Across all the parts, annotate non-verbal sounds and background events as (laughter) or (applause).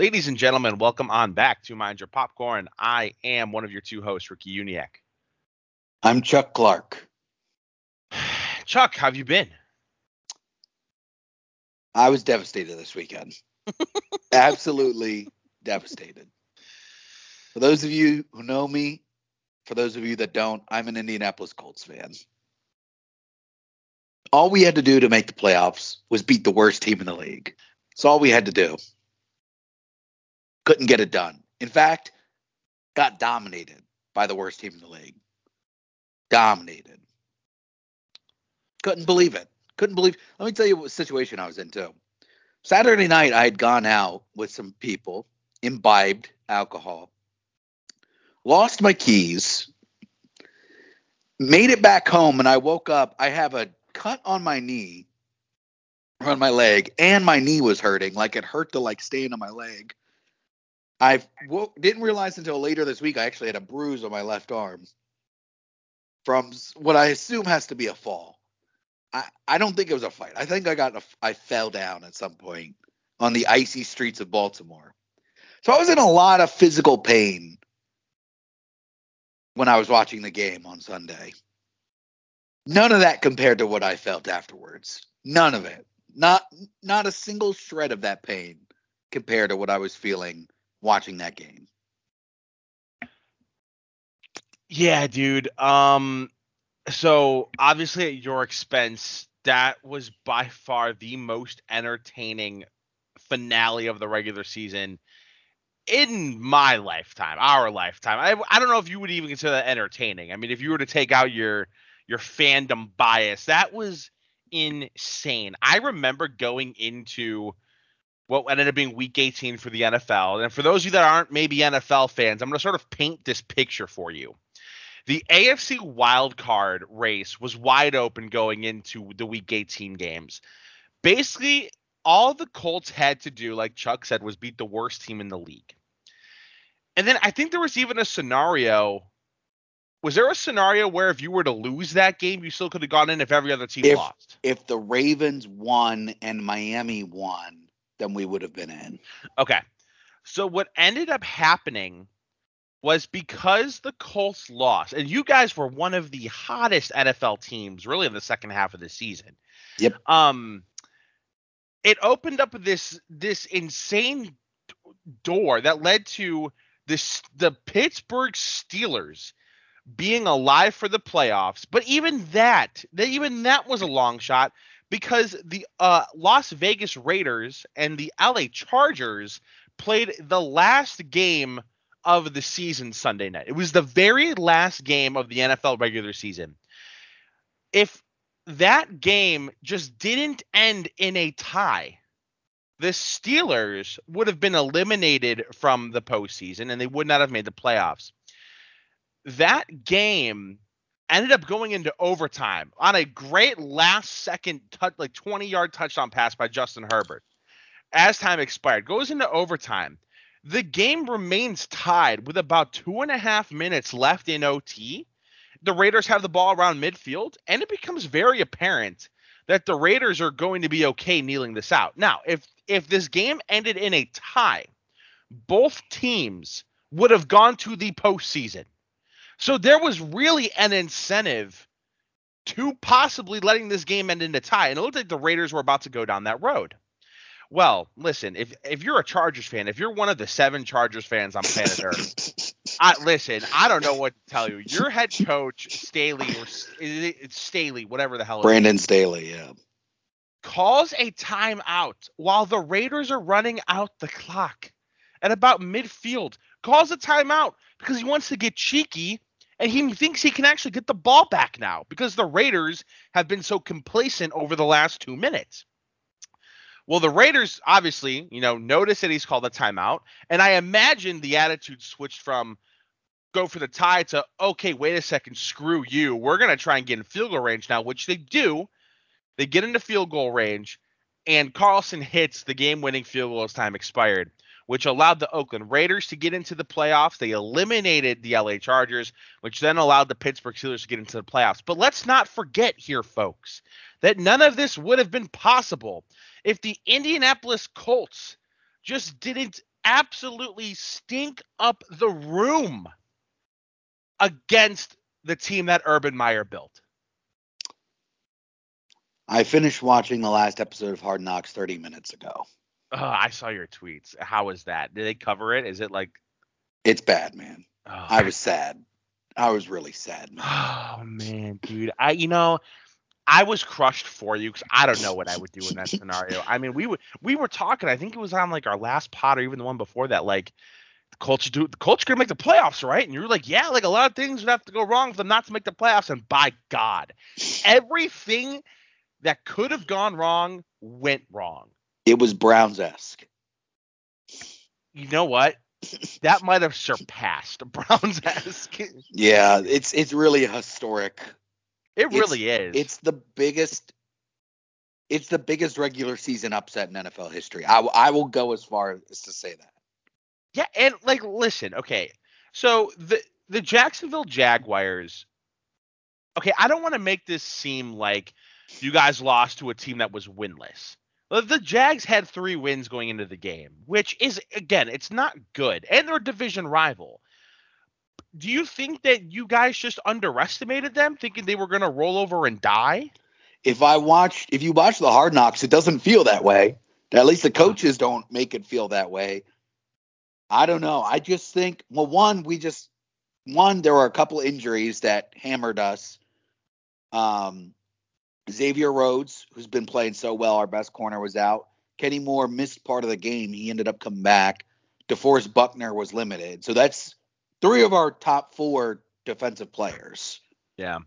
Ladies and gentlemen, welcome on back to Mind Your Popcorn. I am one of your two hosts, Ricky Uniac. I'm Chuck Clark. (sighs) Chuck, how have you been? I was devastated this weekend. (laughs) Absolutely devastated. For those of you who know me, for those of you that don't, I'm an Indianapolis Colts fan. All we had to do to make the playoffs was beat the worst team in the league. That's all we had to do couldn't get it done. In fact, got dominated by the worst team in the league. Dominated. Couldn't believe it. Couldn't believe. Let me tell you what situation I was in too. Saturday night, I had gone out with some people, imbibed alcohol, lost my keys, made it back home, and I woke up. I have a cut on my knee, on my leg, and my knee was hurting. Like it hurt to like stand on my leg. I didn't realize until later this week I actually had a bruise on my left arm from what I assume has to be a fall. I, I don't think it was a fight. I think I got a, I fell down at some point on the icy streets of Baltimore. So I was in a lot of physical pain when I was watching the game on Sunday. None of that compared to what I felt afterwards. None of it. Not not a single shred of that pain compared to what I was feeling watching that game. Yeah, dude. Um so obviously at your expense, that was by far the most entertaining finale of the regular season in my lifetime, our lifetime. I I don't know if you would even consider that entertaining. I mean, if you were to take out your your fandom bias, that was insane. I remember going into what ended up being week 18 for the NFL. And for those of you that aren't maybe NFL fans, I'm going to sort of paint this picture for you. The AFC wild card race was wide open going into the week 18 games. Basically, all the Colts had to do, like Chuck said, was beat the worst team in the league. And then I think there was even a scenario. Was there a scenario where if you were to lose that game, you still could have gone in if every other team if, lost? If the Ravens won and Miami won, than we would have been in. Okay. So what ended up happening was because the Colts lost, and you guys were one of the hottest NFL teams really in the second half of the season. Yep. Um it opened up this this insane door that led to this the Pittsburgh Steelers being alive for the playoffs. But even that, that even that was a long shot because the uh, Las Vegas Raiders and the LA Chargers played the last game of the season Sunday night. It was the very last game of the NFL regular season. If that game just didn't end in a tie, the Steelers would have been eliminated from the postseason and they would not have made the playoffs. That game ended up going into overtime on a great last second touch, like 20 yard touchdown pass by Justin Herbert. As time expired, goes into overtime. The game remains tied with about two and a half minutes left in OT. The Raiders have the ball around midfield, and it becomes very apparent that the Raiders are going to be okay kneeling this out. Now, if if this game ended in a tie, both teams would have gone to the postseason. So there was really an incentive to possibly letting this game end in a tie. And it looked like the Raiders were about to go down that road. Well, listen, if if you're a Chargers fan, if you're one of the seven Chargers fans on planet Earth, (laughs) I listen, I don't know what to tell you. Your head coach, Staley, or it's Staley, whatever the hell. Brandon Staley, yeah. Calls a timeout while the Raiders are running out the clock at about midfield. Calls a timeout because he wants to get cheeky and he thinks he can actually get the ball back now because the Raiders have been so complacent over the last two minutes. Well, the Raiders obviously, you know, notice that he's called a timeout, and I imagine the attitude switched from go for the tie to okay, wait a second, screw you. We're gonna try and get in field goal range now, which they do. They get into field goal range, and Carlson hits the game-winning field goal as time expired which allowed the Oakland Raiders to get into the playoffs. They eliminated the LA Chargers, which then allowed the Pittsburgh Steelers to get into the playoffs. But let's not forget here, folks, that none of this would have been possible if the Indianapolis Colts just didn't absolutely stink up the room against the team that Urban Meyer built. I finished watching the last episode of Hard Knocks 30 minutes ago. Oh, I saw your tweets. How was that? Did they cover it? Is it like? It's bad, man. Oh, I was sad. I was really sad, man. Oh man, dude. I you know, I was crushed for you because I don't know what I would do in that scenario. I mean, we were we were talking. I think it was on like our last pod or even the one before that. Like, the Colts do the Colts gonna make the playoffs, right? And you were like, yeah, like a lot of things would have to go wrong for them not to make the playoffs. And by God, everything that could have gone wrong went wrong. It was Browns esque. You know what? That might have surpassed (laughs) Browns esque. Yeah, it's it's really historic. It It's- really is. It's the biggest. It's the biggest regular season upset in NFL history. I, I will go as far as to say that. Yeah, and like listen, okay. So the the Jacksonville Jaguars Okay, I don't want to make this seem like you guys lost to a team that was winless. The Jags had 3 wins going into the game, which is again, it's not good. And they're a division rival. Do you think that you guys just underestimated them thinking they were going to roll over and die? If I watch, if you watch the Hard Knocks, it doesn't feel that way. At least the coaches don't make it feel that way. I don't know. I just think, well, one, we just one, there were a couple injuries that hammered us. Um, Xavier Rhodes, who's been playing so well, our best corner, was out. Kenny Moore missed part of the game. He ended up coming back. DeForest Buckner was limited. So that's three of our top four defensive players. Yeah.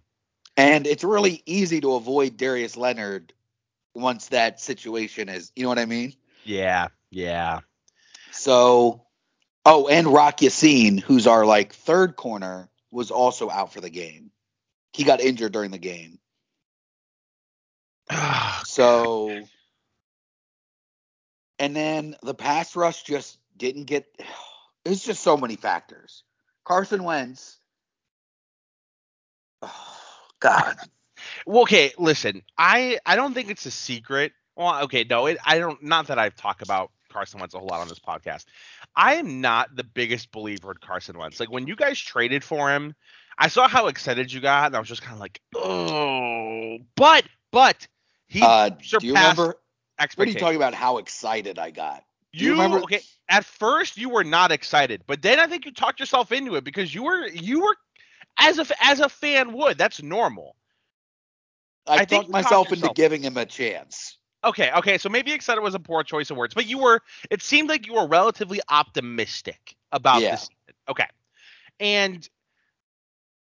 And it's really easy to avoid Darius Leonard once that situation is, you know what I mean? Yeah. Yeah. So, oh, and Rock Ya-Sin, who's our like third corner, was also out for the game. He got injured during the game. Ah, (sighs) so, and then the pass rush just didn't get. (sighs) It's just so many factors. Carson Wentz. Oh, (sighs) God. Well, okay, listen. I I don't think it's a secret. Well, okay, no, it, I don't. Not that I've talked about Carson Wentz a whole lot on this podcast. I am not the biggest believer in Carson Wentz. Like when you guys traded for him, I saw how excited you got, and I was just kind of like, oh. But but he Uh, do you remember? What are you talking about? How excited I got. You You remember- okay? At first, you were not excited, but then I think you talked yourself into it because you were you were as a as a fan would. That's normal. I, I talked myself into yourself- giving him a chance. Okay, okay, so maybe excited was a poor choice of words, but you were. It seemed like you were relatively optimistic about Yeah. this. Okay, and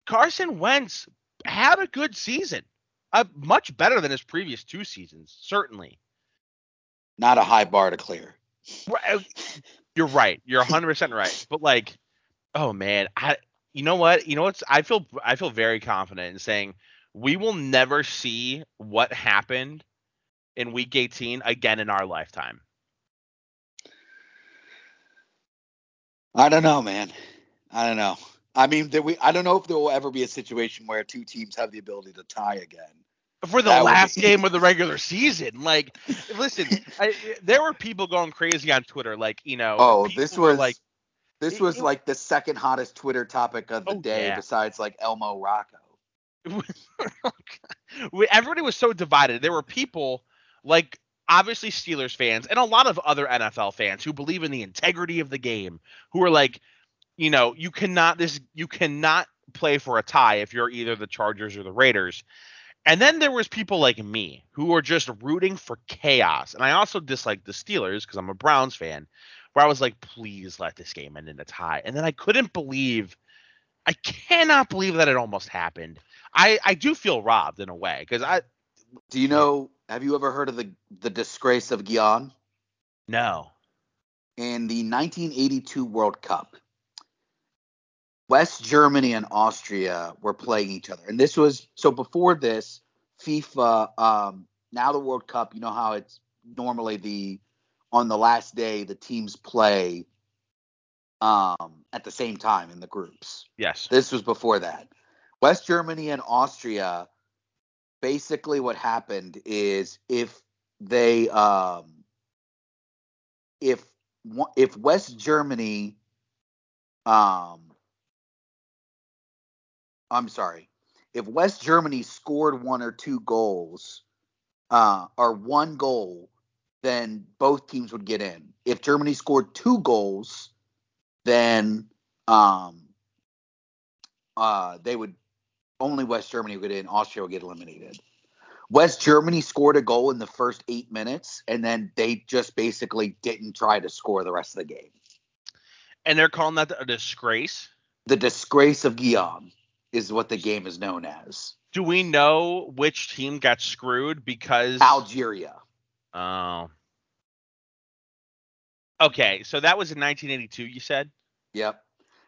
Carson Wentz had a good season, uh, much better than his previous two seasons, certainly. Not a high bar to clear. You're right. You're 100 percent right. But like, oh man, I. You know what? You know what's? I feel. I feel very confident in saying we will never see what happened in Week 18 again in our lifetime. I don't know, man. I don't know. I mean, there we. I don't know if there will ever be a situation where two teams have the ability to tie again. For the That last game of the regular season. Like, listen, (laughs) I, there were people going crazy on Twitter, like you know. Oh, this was like, this it- was it- like the second hottest Twitter topic of the Oh, day, yeah. besides like Elmo Rocco. (laughs) everybody was so divided. There were people like obviously Steelers fans and a lot of other NFL fans who believe in the integrity of the game, who are like, you know, you cannot this you cannot play for a tie if you're either the Chargers or the Raiders. And then there was people like me who were just rooting for chaos. And I also disliked the Steelers because I'm a Browns fan, where I was like, please let this game end in a tie. And then I couldn't believe I cannot believe that it almost happened. I I do feel robbed in a way because I Do you know? Have you ever heard of the the disgrace of Guion no in the 1982 World Cup? West Germany and Austria were playing each other, and this was so before this FIFA. Um, now the World Cup, you know how it's normally the on the last day the teams play um, at the same time in the groups. yes This was before that. West Germany and Austria. Basically, what happened is if they um, if if West Germany, um, I'm sorry, if West Germany scored one or two goals, uh, or one goal, then both teams would get in. If Germany scored two goals, then um, uh, they would only West Germany would get in. Austria would get eliminated. West Germany scored a goal in the first eight minutes, and then they just basically didn't try to score the rest of the game. And they're calling that a disgrace. The disgrace of Guillaume is what the game is known as. Do we know which team got screwed because Algeria. Oh. Okay, so that was in 1982. You said. Yep.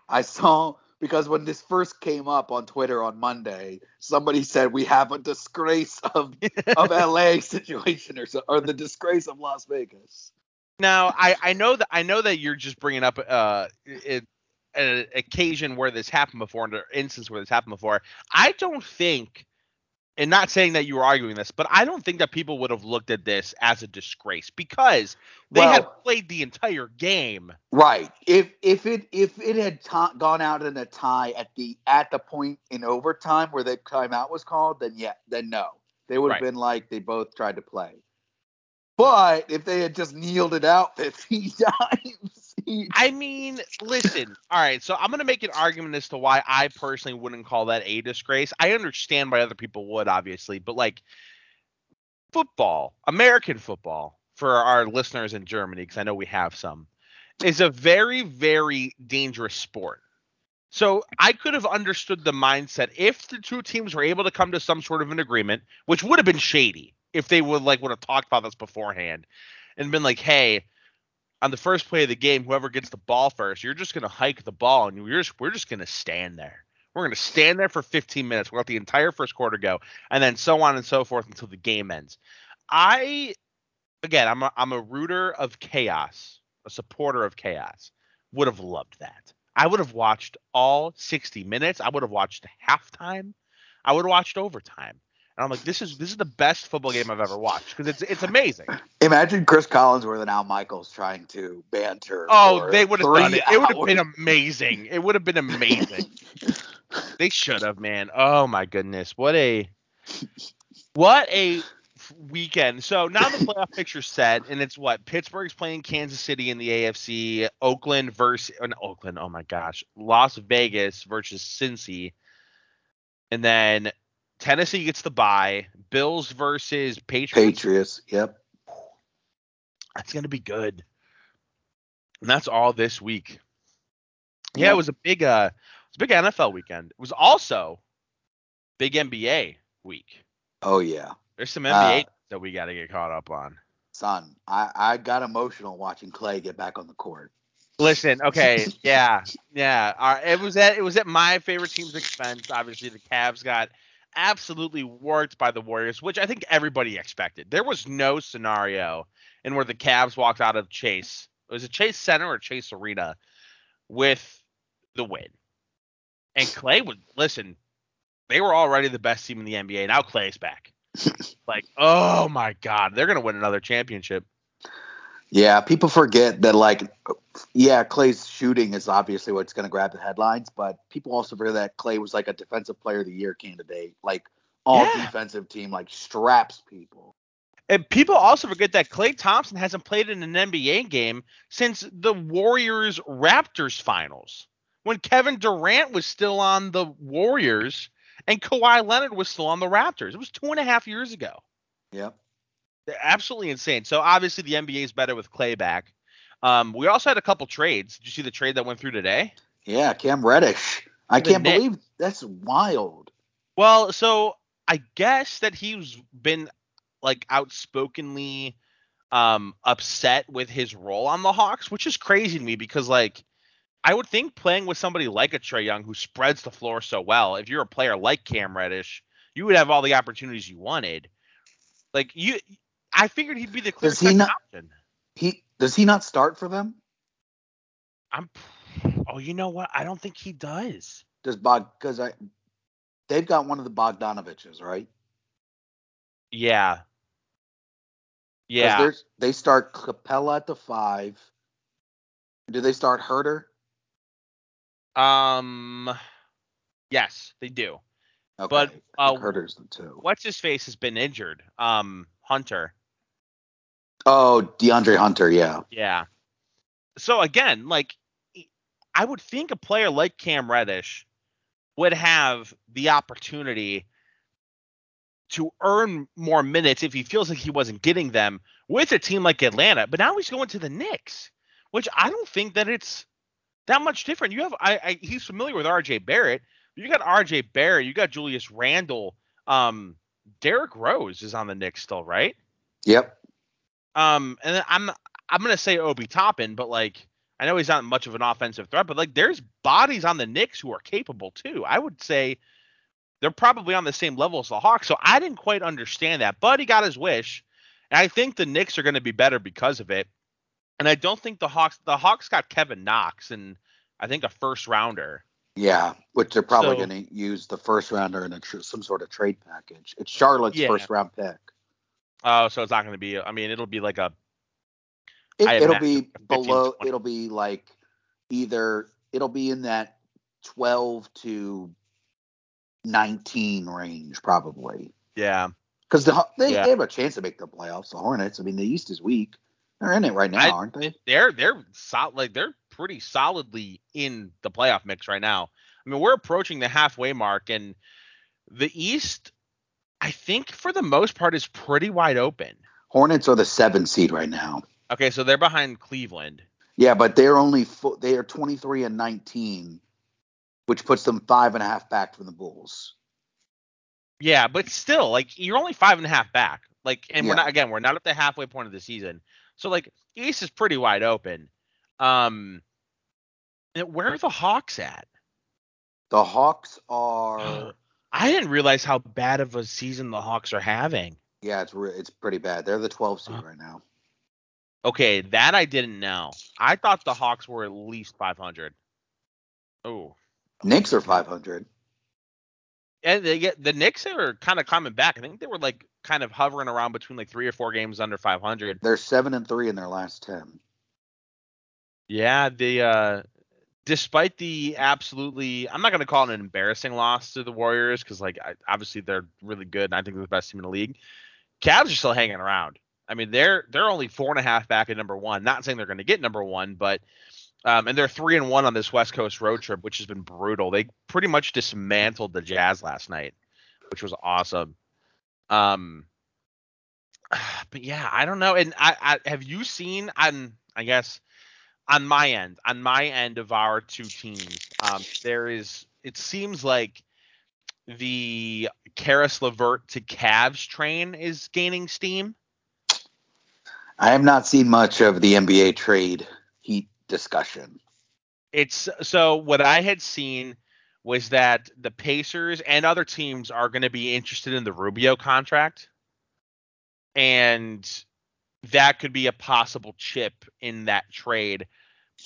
I saw because when this first came up on Twitter on Monday, somebody said we have a disgrace of of (laughs) LA situation or so, or the disgrace of Las Vegas. Now, I I know that I know that you're just bringing up uh it, an occasion where this happened before, an instance where this happened before. I don't think, and not saying that you were arguing this, but I don't think that people would have looked at this as a disgrace because they had played the entire game. Right. If if it if it had ta gone out in a tie at the at the point in overtime where the timeout was called, then yeah, then no, they would have Right. been like they both tried to play. But if they had just kneeled it out 15 (laughs) times, I mean, listen. (laughs) All right, so I'm gonna make an argument as to why I personally wouldn't call that a disgrace. I understand why other people would, obviously, but like football, American football, for our listeners in Germany, because I know we have some, is a very, very dangerous sport. So I could have understood the mindset if the two teams were able to come to some sort of an agreement, which would have been shady if they would like would have talked about this beforehand and been like, hey, on the first play of the game, whoever gets the ball first, you're just gonna hike the ball and you're just we're just gonna stand there. We're gonna stand there for 15 minutes. We'll let the entire first quarter go, and then so on and so forth until the game ends. I again, I'm a, I'm a rooter of chaos, a supporter of chaos. Would have loved that. I would have watched all 60 minutes. I would have watched halftime. I would have watched overtime. And I'm like, this is this is the best football game I've ever watched because it's it's amazing. imagine Cris Collinsworth and Al Michaels trying to banter. Oh, they would have done it. It would have been amazing. It would have been amazing. they should have, man. Oh my goodness, what a what a weekend. So now the playoff picture's set, and it's what Pittsburgh's playing Kansas City in the AFC, Oakland versus uh, Oakland. Oh my gosh, Las Vegas versus Cincy, and then Tennessee gets the bye. Bills versus Patriots. Patriots. Yep. That's gonna be good. And that's all this week. Yeah, Yep. it was a big uh it was a big NFL weekend. It was also big NBA week. Oh yeah, There's some NBA Uh, that we gotta get caught up on. son. I I got emotional watching Klay get back on the court. Listen, okay, (laughs) yeah, yeah. Uh, it was at it was at my favorite team's expense. Obviously, the Cavs got absolutely worked by the Warriors, which I think everybody expected. There was no scenario in where the Cavs walked out of Chase. It Was it Chase Center or Chase Arena with the win? And Klay would listen. They were already the best team in the NBA. Now Klay's back. (laughs) like, oh my God, they're gonna win another championship. Yeah, people forget that like yeah, Klay's shooting is obviously what's going to grab the headlines, but people also forget that Clay was like a defensive player of the year candidate. Like all Yeah. defensive team like straps people. And people also forget that Klay Thompson hasn't played in an NBA game since the Warriors Raptors finals. When Kevin Durant was still on the Warriors and Kawhi Leonard was still on the Raptors. It was two and a half years ago. Yep. They're absolutely insane. So obviously the NBA is better with Klay back. Um, we also had a couple trades. Did you see the trade that went through today? Yeah, Cam Reddish. I The can't Knicks. believe that's wild. Well, so I guess that he's been like outspokenly um upset with his role on the Hawks, which is crazy to me because like I would think playing with somebody like a Trae Young who spreads the floor so well, if you're a player like Cam Reddish, you would have all the opportunities you wanted. Like you I figured he'd be the clear he not- option. He does he not start for them? I'm Oh, you know what? I don't think he does. Does Bog because I they've got one of the Bogdanoviches, right? Yeah. Yeah. They start Capela at the five, Do they start Huerter? Um, yes, they do. Okay. But, uh, Huerter's the two. What's his face has been injured. Um, Hunter. Oh, DeAndre Hunter. Yeah. Yeah. So again, like I would think a player like Cam Reddish would have the opportunity to earn more minutes if he feels like he wasn't getting them with a team like Atlanta. But now he's going to the Knicks, which I don't think that it's that much different. You have I, I he's familiar with RJ Barrett. You got RJ Barrett, you got Julius Randle. Um Derrick Rose is on the Knicks still, right? Yep. Um, and I'm I'm gonna say Obi Toppin, but like I know he's not much of an offensive threat, but like there's bodies on the Knicks who are capable too. I would say they're probably on the same level as the Hawks. So I didn't quite understand that, but he got his wish, and I think the Knicks are going to be better because of it. And I don't think the Hawks the Hawks got Kevin Knox and I think a first rounder. Yeah, which they're probably So- going to use the first rounder in a tr- some sort of trade package. It's Charlotte's Yeah. first round pick. Oh, so it's not going to be. I mean, it'll be like a It, it'll imagine be 15, below. 20. It'll be like either it'll be in that twelve to nineteen range probably yeah. because the, they, Yeah. they have a chance to make the playoffs. The Hornets. I mean, the East is weak. They're in it right now, I- aren't they? they're they're sol- like they're pretty solidly in the playoff mix right now. I mean, we're approaching the halfway mark, and the East, I think for the most part, is pretty wide open. Hornets are the seven seed right now. Okay, so they're behind Cleveland. Yeah, but they're only fo- they are twenty three and nineteen, which puts them five and a half back from the Bulls. Yeah, but still, like you're only five and a half back. Like, and we're not again, we're not at the halfway point of the season. So like East is pretty wide open. Um, where are the Hawks at? The Hawks are (gasps) (gasps) (gasps) I didn't realize how bad of a season the Hawks are having. yeah, it's re- it's pretty bad. They're the twelve seed Uh, right now. Okay, that I didn't know. I thought the Hawks were at least 500. Oh, Knicks are five hundred. and they get the Knicks are kind of coming back. I think they were like kind of hovering around between like three or four games under 500. They're seven and three in their last ten. Yeah, the uh, despite the absolutely, I'm not gonna call it an embarrassing loss to the Warriors because like I, obviously they're really good and I think they're the best team in the league. Cavs are still hanging around. I mean, they're they're only four and a half back at number one. Not saying they're going to get number one, but um, and they're three and one on this West Coast road trip, which has been brutal. They pretty much dismantled the Jazz last night, which was awesome. Um, (sighs) but yeah, I don't know. And I, I have you seen on I guess on my end, on my end of our two teams, um, there is it seems like the Caris LeVert to Cavs train is gaining steam. I have not seen much of the NBA trade heat discussion. It's so what I had seen was that the Pacers and other teams are going to be interested in the Rubio contract, and that could be a possible chip in that trade.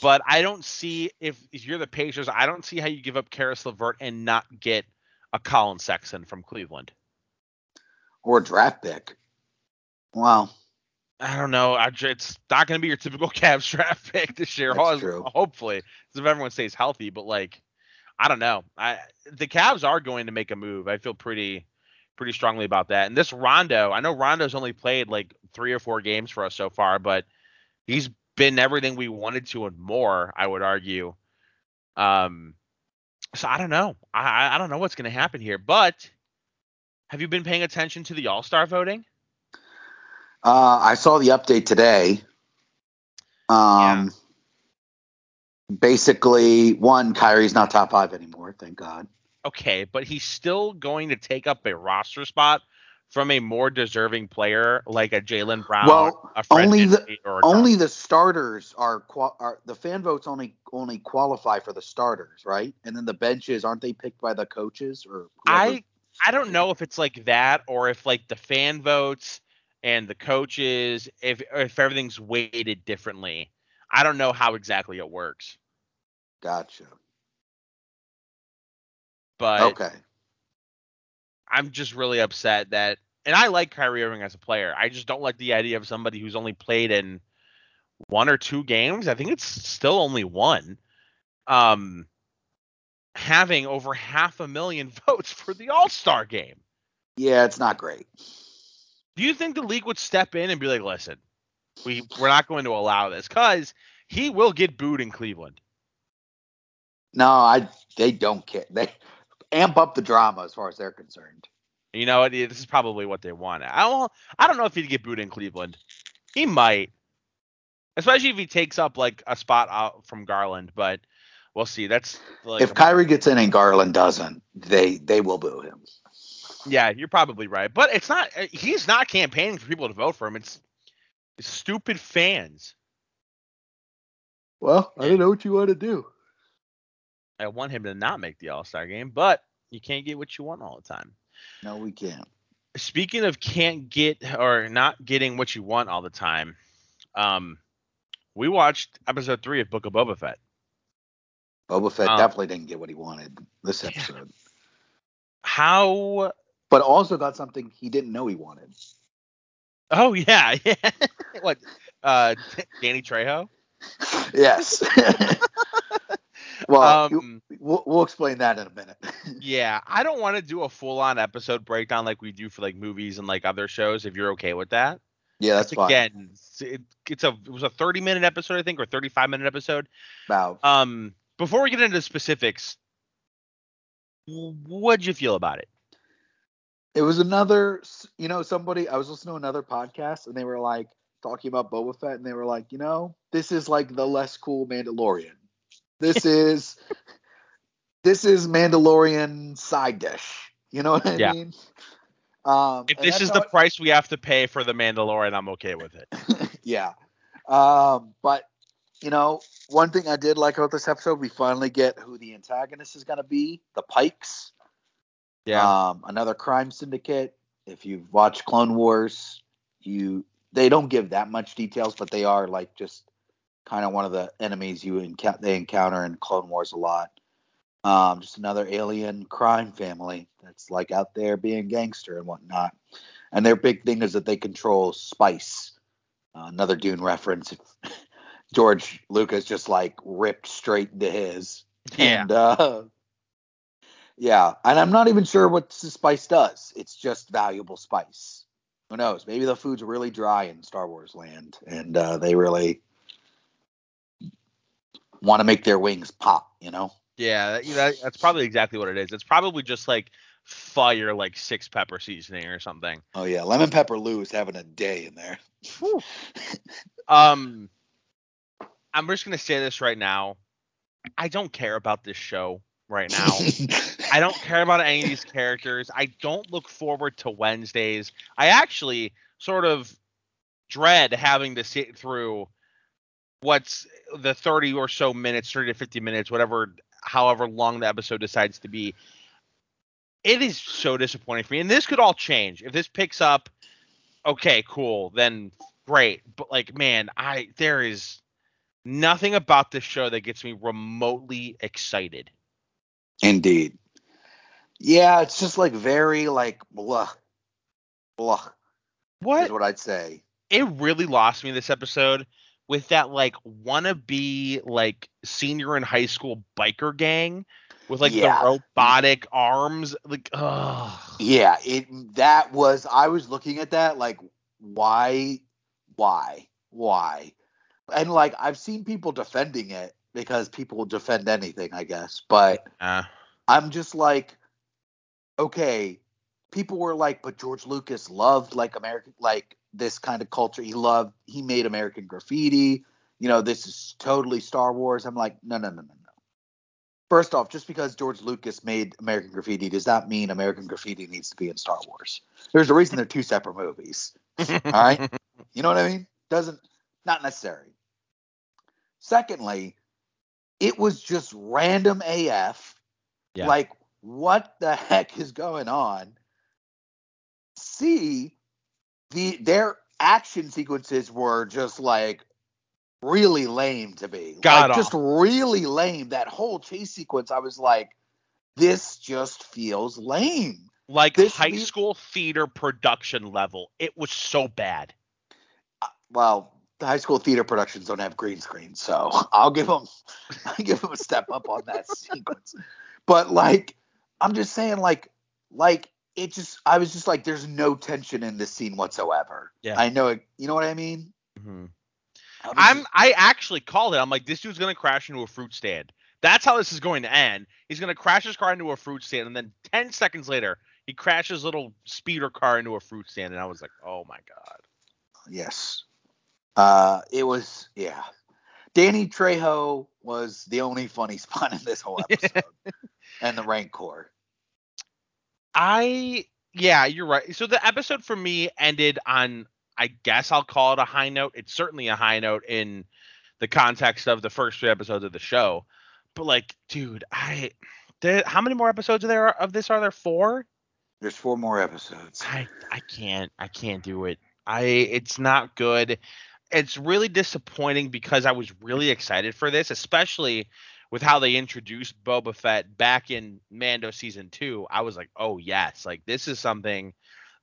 But I don't see if, if you're the Pacers, I don't see how you give up Caris LeVert and not get a Collin Sexton from Cleveland. or a draft pick. Well, I don't know. It's not going to be your typical (laughs) Cavs draft pick this year. That's. Hopefully, if everyone stays healthy. But like, I don't know. I the Cavs are going to make a move. I feel pretty pretty strongly about that. And this Rondo, I know Rondo's only played like three or four games for us so far, but he's been everything we wanted to and more. I would argue. Um, so I don't know. I I- don't know what's going to happen here. But have you been paying attention to the All Star voting? uh, I saw the update today. Um, basically, one, Kyrie's not top five anymore. Thank God. Okay, but he's still going to take up a roster spot from a more deserving player like a Jaylen Brown, Well, a only the- Only the starters are, are the fan votes only only qualify for the starters, right? And then the benches aren't they picked by the coaches or? whoever? I I don't know if it's like that or if like the fan votes and the coaches if if everything's weighted differently. I don't know how exactly it works, gotcha. But okay. I'm just really upset that and I like Kyrie Irving as a player. I just don't like the idea of somebody who's only played in one or two games. I think it's still only one. Um, having over half a million (laughs) votes for the All Star game. Yeah, it's not great. Do you think the league would step in and be like, listen, we we're not going to allow this because he will get booed in Cleveland. No, I they don't care. They amp up the drama as far as they're concerned. You know, it- this is probably what they want. I don't, I don't know if he'd get booed in Cleveland. He might, especially if he takes up like a spot out from Garland. But we'll see. That's like, if Kyrie gets in and Garland doesn't, they they will boo him. yeah, you're probably right. But it's not. uh, He's not campaigning for people to vote for him. It's, it's stupid fans. Well, I don't know what you want to do. I want him to not make the All Star game, but you can't get what you want all the time. No, we can't. Speaking of can't get or not getting what you want all the time, um, we watched episode three of Book of Boba Fett. Boba Fett Um, definitely didn't get what he wanted this (laughs) episode, How? but also got something he didn't know he wanted. Oh yeah, yeah. (laughs) what? Uh, Danny Trejo. (laughs) yes. Well, you- Um, we'll, we'll explain that in a minute. (laughs) yeah, I don't want to do a full-on episode breakdown like we do for like movies and like other shows. If you're okay with that. yeah, that's fine. Again, it's- it, it's a it was a 30 minute episode I think or 35 minute episode. Wow. Um, before we get into specifics, what'd you feel about it? it was another, you know, somebody. I was listening to another podcast and they were like talking about Boba Fett and they were like, you know, this is like the less cool Mandalorian. This (laughs) is this is Mandalorian side dish. You know what I Yeah. mean? Um, If this is the it- price we have to pay for the Mandalorian, I'm okay with it. (laughs) yeah. Um, but you know, one thing I did like about this episode, we finally get who the antagonist is gonna be, the Pykes. Yeah. Um, another crime syndicate. If you've watched Clone Wars, you they don't give that much details, but they are like just kind of one of the enemies you encounter they encounter in Clone Wars a lot. Um, just another alien crime family that's like out there being gangster and whatnot. And their big thing is that they control spice. Uh, another Dune reference. (laughs) George Lucas just like ripped straight into his. yeah. And uh, yeah, and I'm not even sure what the spice does. It's just valuable spice. Who knows? Maybe the food's really dry in Star Wars land, and uh, they really want to make their wings pop. You know? Yeah, that, that, that's probably exactly what it is. It's probably just like fire, like six pepper seasoning or something. Oh yeah, lemon pepper Lou is having a day in there. (laughs) Um, I'm just gonna say this right now. I don't care about this show right now. I don't (laughs) care about any of these characters. I don't look forward to Wednesdays. I actually sort of dread having to sit through what's the 30 or so minutes, 30 to 50 minutes, whatever, however long the episode decides to be. It is so disappointing for me. And this could all change. If this picks up, okay, cool, then great. But like, man, I there is nothing about this show that gets me remotely excited. Indeed. Yeah, it's just like very like blah, blah What is what I'd say. it really lost me this episode with that like wannabe like senior in high school biker gang with like Yeah. the robotic arms like ugh. Yeah, it that was I was looking at that like why why why and like I've seen people defending it because people will defend anything I guess but Uh, I'm just like okay people were like but George Lucas loved like American like this kind of culture he loved he made American graffiti you know this is totally Star Wars I'm like no no no no no First off, just because George Lucas made American Graffiti does not mean American Graffiti needs to be in Star Wars. There's a reason they're two separate movies. (laughs) All right? You know what I mean? Doesn't not necessary. Secondly, it was just random AF. Yeah. Like, what the (laughs) heck is going on? C, the their action sequences were just like really lame to me. God like just really lame. That whole chase sequence, I was like, this just feels lame. like This high school theater production level. It was so bad. Uh, well, the high school theater productions don't have green screen, so (laughs) I'll give them (laughs) I give them a step up on that (laughs) sequence. But like, I'm just saying, like, like it just I was just like, there's no tension in this scene whatsoever. Yeah. I know it. You know what I mean? Mhm. I was I'm just- I actually called it. I'm like, this dude's gonna crash into a fruit stand. That's how this is going to end. He's gonna crash his car into a fruit stand, and then ten seconds later, he crashes his little speeder car into a fruit stand, and I was like, oh my god. yes. Uh, it was yeah. Danny Trejo was the only funny (laughs) spot in this whole episode, (laughs) and the Rancor. I yeah, you're right. So the episode for me ended on I guess I'll call it a high note. It's certainly a high note in the context of the first three episodes of the show. But like, dude, I there, how many more episodes are there of this? Are there four? There's four more episodes. I I can't I can't do it. I it's not good. It's really disappointing because I was really excited for this, especially with how they introduced Boba Fett back in Mando season 2. I was like, "Oh, yes, like this is something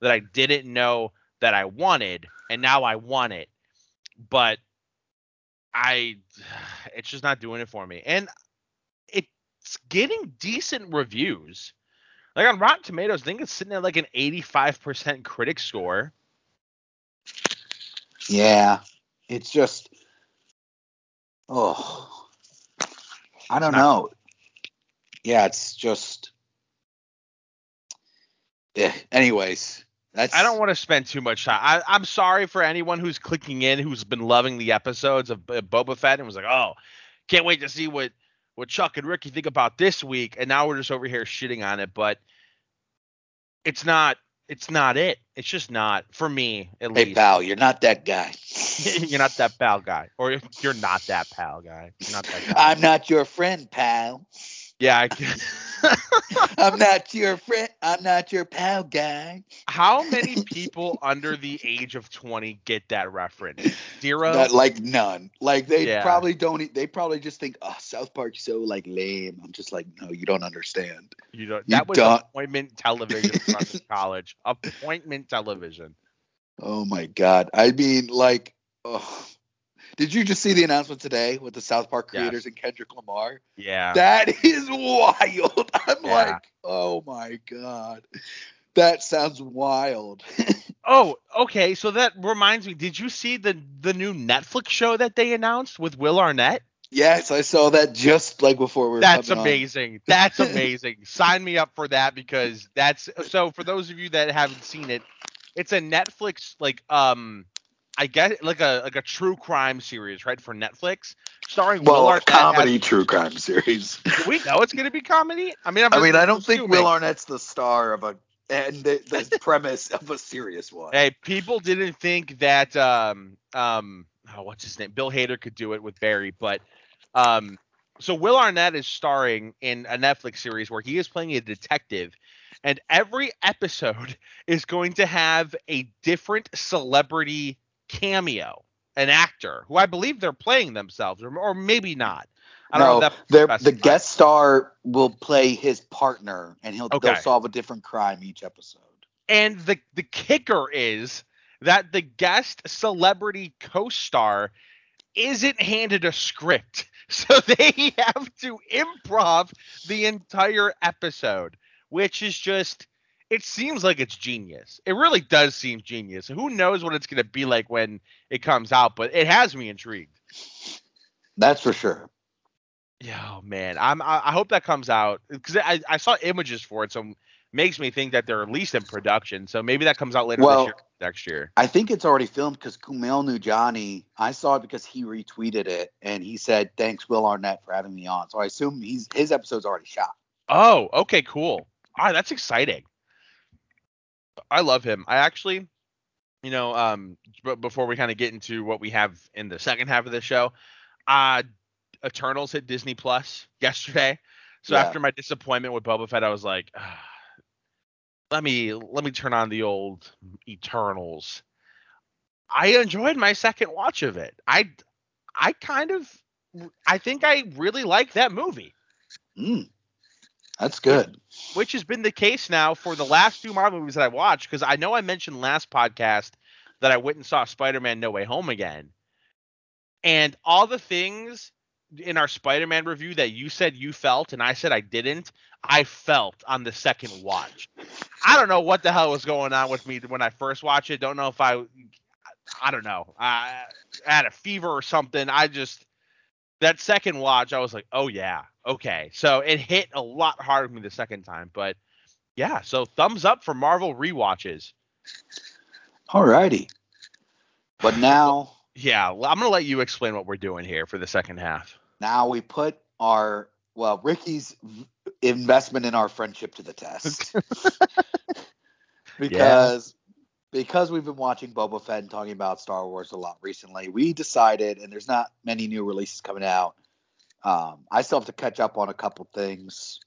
that I didn't know that I wanted and now I want it." But I (sighs) it's just not doing it for me. And it's getting decent reviews. Like on Rotten Tomatoes, I think it's sitting at like an 85% critic score. Yeah, it's just, oh, I don't not- know. Yeah, it's just, yeah. Anyways, that's I don't want to spend too much time. I, I'm sorry for anyone who's clicking in who's been loving the episodes of Boba Fett and was like, "Oh, can't wait to see what what Chuck and Ricky think about this week." And now we're just over here shitting on it, but it's not. It's not it. It's just not for me at Hey, least. pal, you're not that guy. (laughs) you're not that pal guy, or you're not that pal guy. You're not that. I'm not your friend, pal. yeah. I (laughs) I'm not your friend. I'm not your pal guy. How many people under the age of 20 get that reference? Zero. Not, like none. Like they Yeah. probably don't. They probably just think, oh, South Park's so like lame. I'm just like, no, you don't understand. You don't. You That was don't- appointment television from (laughs) college. Appointment television. Oh my god. I mean, like, oh. did you just see the announcement today with the South Park Yes. creators and Kendrick Lamar? Yeah. That (laughs) is wild. I'm Yeah. like, oh my god. That sounds wild. (laughs) oh, okay. So that reminds me. Did you see the the new Netflix show that they announced with Will Arnett? yes, I saw that just like before we were That's coming on. amazing. That's (laughs) amazing. Sign me up for that because that's so. For those of you that haven't seen it, it's a Netflix like um, I guess like a like a true crime series, right? For Netflix, starring Will Well, Arnett. comedy as- true crime series. (laughs) We know it's gonna be comedy. I mean, I'm I mean, I don't think. Will Arnett's the star of a and the, the (laughs) premise of a serious one. Hey, people didn't think that um um oh, what's his name? Bill Hader could do it with Barry, but um so Will Arnett is starring in a Netflix series where he is playing a detective and every episode (laughs) is going to have a different celebrity cameo, an actor who I believe they're playing themselves or, or maybe not. I don't no, that the guest star will play his partner, and he'll Okay. they'll solve a different crime each episode. And the the kicker is that the guest celebrity co-star isn't handed a script. (laughs) So they have to improv the entire episode, which is just it seems like it's genius. It really does seem genius. Who knows what it's going to be like when it comes out, but it has me intrigued. That's for sure. Yeah, oh man, I'm I, I hope that comes out because I, I saw images for it, so makes me think that they're at least in production. So maybe that comes out later Well, this year, next year. I think it's already filmed because Kumail Nanjiani. I saw it because he retweeted it, and he said, "Thanks, Will Arnett, for having me on." So I assume he's his episode's already shot. Oh, okay, cool. All right, that's exciting. I love him. I actually, you know, um, but before we kind of get into what we have in the second half of the show, uh, Eternals hit Disney Plus yesterday. So Yeah. after my disappointment with Boba Fett, I was like, ah, let me let me turn on the old Eternals. I enjoyed my second watch of it. I I kind of I think I really like that movie. Mm, that's good. which has been the case now for the last two Marvel movies that I watched. Because I know I mentioned last podcast that I went and saw Spider-Man: No Way Home again, And all the things in our Spider-Man review that you said you felt and I said I didn't, I felt on the second watch. I don't know what the hell was going on with me when I first watched it. Don't know if I I don't know. I had a fever or something. I just that second watch, I was like, oh yeah, okay. So it hit a lot harder for me the second time, but yeah. So thumbs up for Marvel rewatches. Alrighty. But now, Yeah, I'm gonna let you explain what we're doing here for the second half. now we put our well, Ricky's investment in our friendship to the test. (laughs) because because we've been watching Boba Fett and talking about Star Wars a lot recently, we decided, and there's not many new releases coming out. Um, I still have to catch up on a couple things.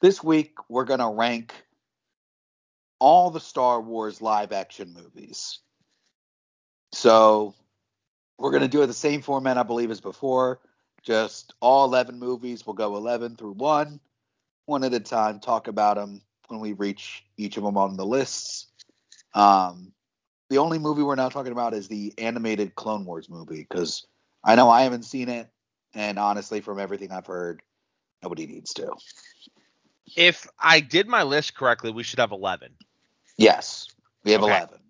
This week, we're gonna rank all the Star Wars live action movies. So we're gonna do it the same format, I believe, as before. Just all 11 movies. We'll go 11 through one, one at a time. Talk about them when we reach each of them on the lists. Um, the only movie we're not talking about is the animated Clone Wars movie because I know I haven't seen it, and honestly, from everything I've heard, nobody needs to. If I did my list correctly, we should have 11. Yes, we have Okay. 11.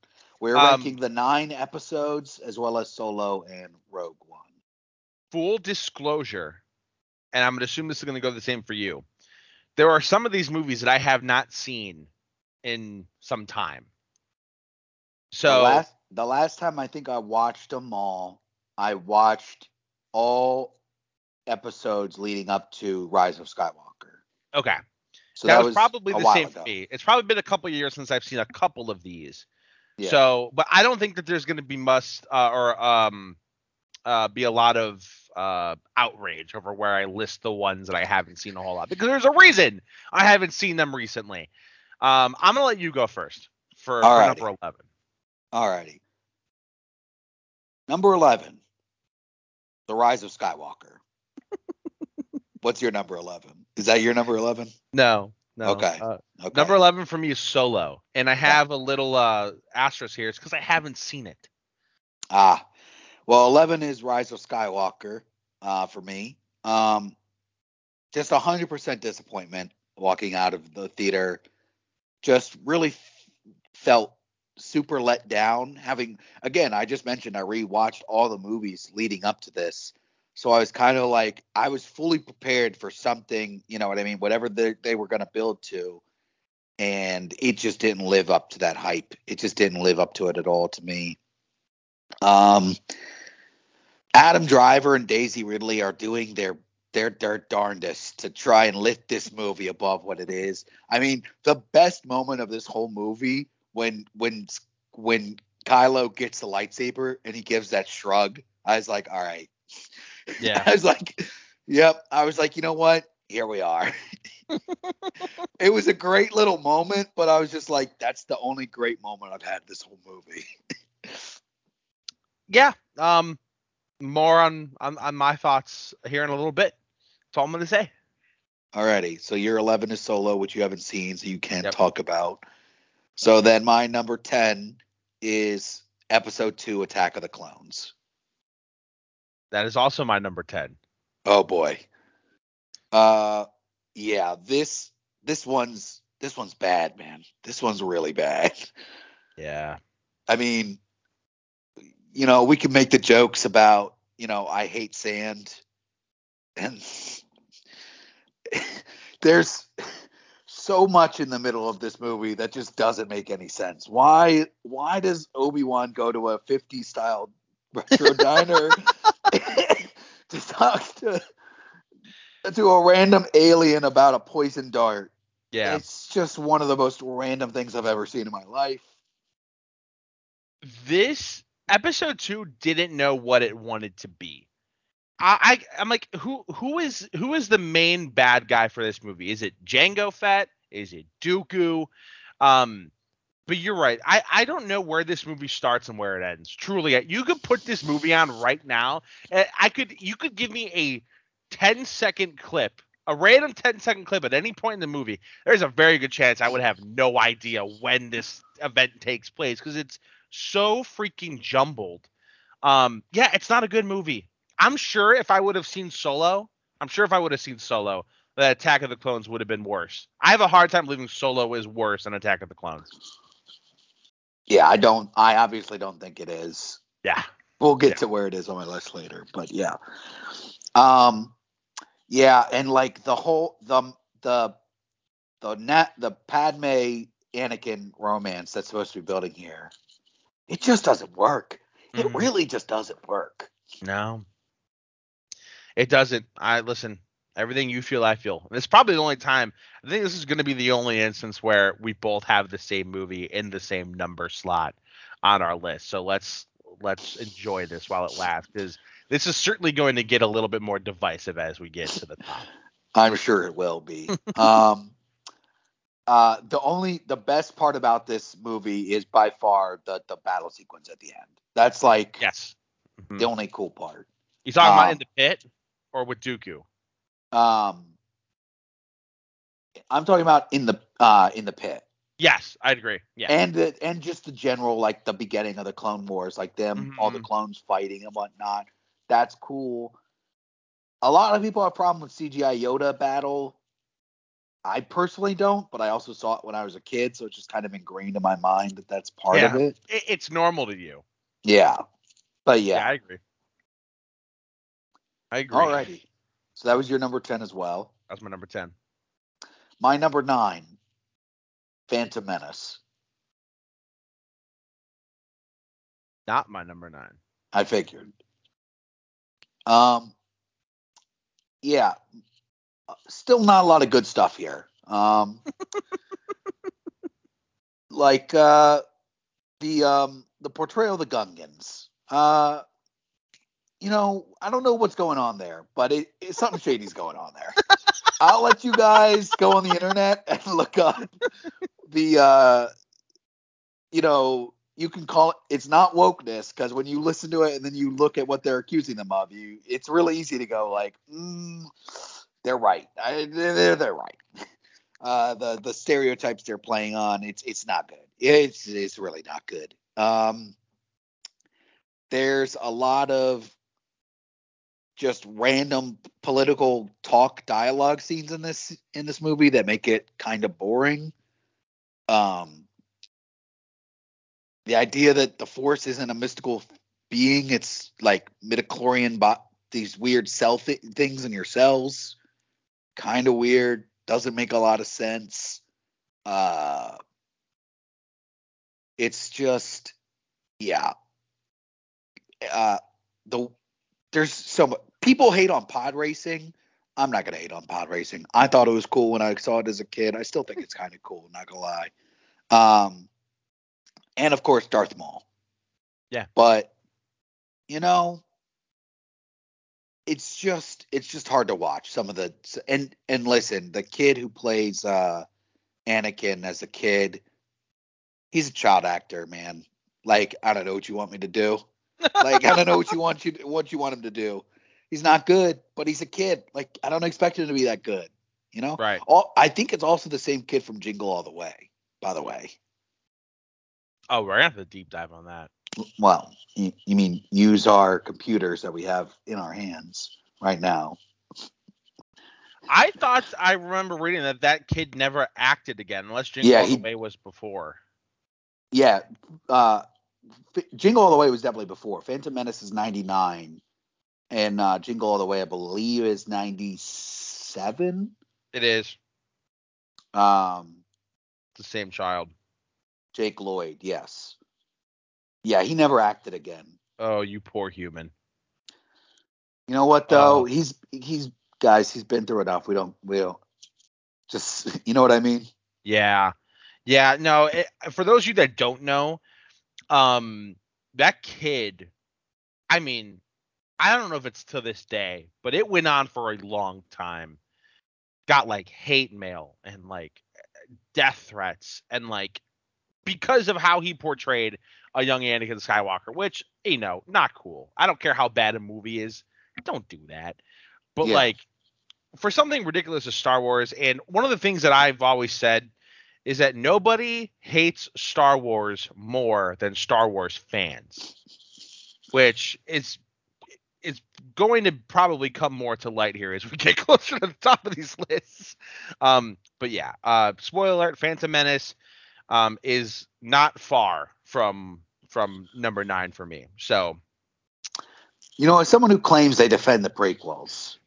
We're Um, ranking the nine episodes as well as Solo and Rogue One. Full disclosure, and I'm gonna assume this is gonna go the same for you. There are some of these movies that I have not seen in some time. So the last the last time I think I watched them all, I watched all episodes leading up to Rise of Skywalker. okay, So that, was, probably the same ago. for me. It's probably been a couple years since I've seen a couple of these. Yeah. So, but I don't think that there's going to be must uh, or um uh be a lot of uh outrage over where I list the ones that I haven't seen a whole lot because there's a reason I haven't seen them recently. Um, I'm gonna let you go first for, for number eleven. Alrighty. Number eleven, The Rise of Skywalker. (laughs) What's your number eleven? Is that your number eleven? No, no. Okay. Uh, Okay. Number eleven for me is Solo, and I have a little uh asterisk here. It's because I haven't seen it. Ah, well, eleven is Rise of Skywalker uh, for me. Um, just a hundred percent disappointment walking out of the theater. Just really f- felt super let down. Having again, I just mentioned I rewatched all the movies leading up to this, so I was kind of like I was fully prepared for something. You know what I mean? Whatever they, they were going to build to. And it just didn't live up to that hype. It just didn't live up to it at all to me. Um, Adam Driver and Daisy Ridley are doing their their their darndest to try and lift this movie above what it is. I mean, the best moment of this whole movie when when when Kylo gets the lightsaber and he gives that shrug. I was like, all right. (laughs) Yeah. I was like, yep. I was like, you know what? Here we are. (laughs) it was a great little moment, but I was just like, that's the only great moment I've had this whole movie. (laughs) Yeah. Um, more on on, on my thoughts here in a little bit. That's all I'm gonna say. Alrighty, so your 11 is Solo, which you haven't seen, so you can't Yep. talk about. So then my number 10 is Episode 2 Attack of the Clones. That is also my number ten. Oh boy. Uh yeah, this this one's this one's bad, man. This one's really bad. Yeah. I mean, you know, we can make the jokes about, you know, I hate sand. And (laughs) there's so much in the middle of this movie that just doesn't make any sense. Why why does Obi-Wan go to a 50 style retro (laughs) diner (laughs) to talk to to a random alien about a poison dart? Yeah. It's just one of the most random things I've ever seen in my life. this episode two didn't know what it wanted to be. I, I I'm like, who who is who is the main bad guy for this movie? Is it Jango Fett? Is it Dooku? Um, but you're right. I I don't know where this movie starts and where it ends. Truly, you could put this movie on right now. and I could you could give me a 10 second clip, a random 10 second clip at any point in the movie. There's a very good chance I would have no idea when this event takes place because it's so freaking jumbled. Um, yeah, it's not a good movie. I'm sure if I would have seen Solo, I'm sure if I would have seen Solo, that Attack of the Clones would have been worse. I have a hard time believing Solo is worse than Attack of the Clones. Yeah, I don't. I obviously don't think it is. Yeah. We'll get Yeah. to where it is on my list later, but yeah. Um, yeah, and like the whole the the the net the Padme Anakin romance that's supposed to be building here, it just doesn't work. It Mhm. really just doesn't work. No. It doesn't. I listen. Everything you feel, I feel. And it's probably the only time. I think this is going to be the only instance where we both have the same movie in the same number slot on our list. So let's let's enjoy this while it lasts, because this is certainly going to get a little bit more divisive as we get to the top. I'm sure it will be. (laughs) um, uh, the only the best part about this movie is by far the the battle sequence at the end. That's like Yes. Mhm. the only cool part. You talking about um, in the pit or with Dooku? Um, I'm talking about in the uh in the pit. Yes, I'd agree. Yeah. and the, and just the general like the beginning of the Clone Wars, like them all the Mhm. clones fighting and whatnot. That's cool. A lot of people have a problem with CGI Yoda battle. I personally don't, but I also saw it when I was a kid, so it's just kind of ingrained in my mind that that's part of Yeah. it. It, it's normal to you. Yeah, but Yeah, yeah. I agree. I agree. Alrighty. So that was your number ten as well. That's my number ten. My number nine, Phantom Menace. Not my number nine. I figured. Um, yeah, still not a lot of good stuff here. Um, (laughs) like uh, the um the portrayal of the Gungans. Uh, you know, I don't know what's going on there, but it, it something shady's going on there. I'll let you guys go on the internet and look up the uh, you know, you can call it it's not wokeness because when you listen to it and then you look at what they're accusing them of, you it's really easy to go like, mm, they're right. I, they're they're right. Uh, the the stereotypes they're playing on, it's it's not good. It's it's really not good. Um, there's a lot of just random political talk dialogue scenes in this in this movie that make it kind of boring. Um, the idea that the force isn't a mystical being it's like midichlorian bo- these weird cell thi- things in your cells. Kind of weird doesn't make a lot of sense. Uh it's just yeah. Uh the there's so much people hate on pod racing. I'm not gonna hate on pod racing. I thought it was cool when i saw it as a kid. I still think it's (laughs) kind of cool not gonna lie. Um and of course darth maul. Yeah. but you know it's just it's just hard to watch some of the and and listen the kid who plays uh anakin as a kid he's a child actor man. Like i don't know what you want me to do. Like i don't know what you want you what you want him to do he's not good but he's a kid like i don't expect him to be that good you know Right. all, i think it's also the same kid from jingle all the way by the way Oh, we're gonna have to deep dive on that. well you, you mean use our computers that we have in our hands right now I thought I remember reading that that kid never acted again unless Jingle Yeah, All he- the Way was before. yeah uh F- jingle all the way was definitely before phantom menace is 99 and uh jingle all the way i believe is 97 It is um the same child. jake lloyd yes yeah he never acted again Oh, you poor human. you know what though Oh. he's he's guys he's been through enough we don't we don't just (laughs) you know what i mean Yeah. Yeah, no, it, for those of you that don't know, um that kid I mean, I don't know if it's to this day, but it went on for a long time. Got like hate mail and like death threats and like because of how he portrayed a young Anakin Skywalker, which, you know, not cool. I don't care how bad a movie is. Don't do that. But Yeah. like for something ridiculous as Star Wars, and one of the things that I've always said is that nobody hates Star Wars more than Star Wars fans. which is is going to probably come more to light here as we (laughs) get closer to the top of these lists. Um, but yeah, uh, spoiler alert: Phantom Menace um, is not far from from number nine for me. So, You know, as someone who claims they defend the prequels,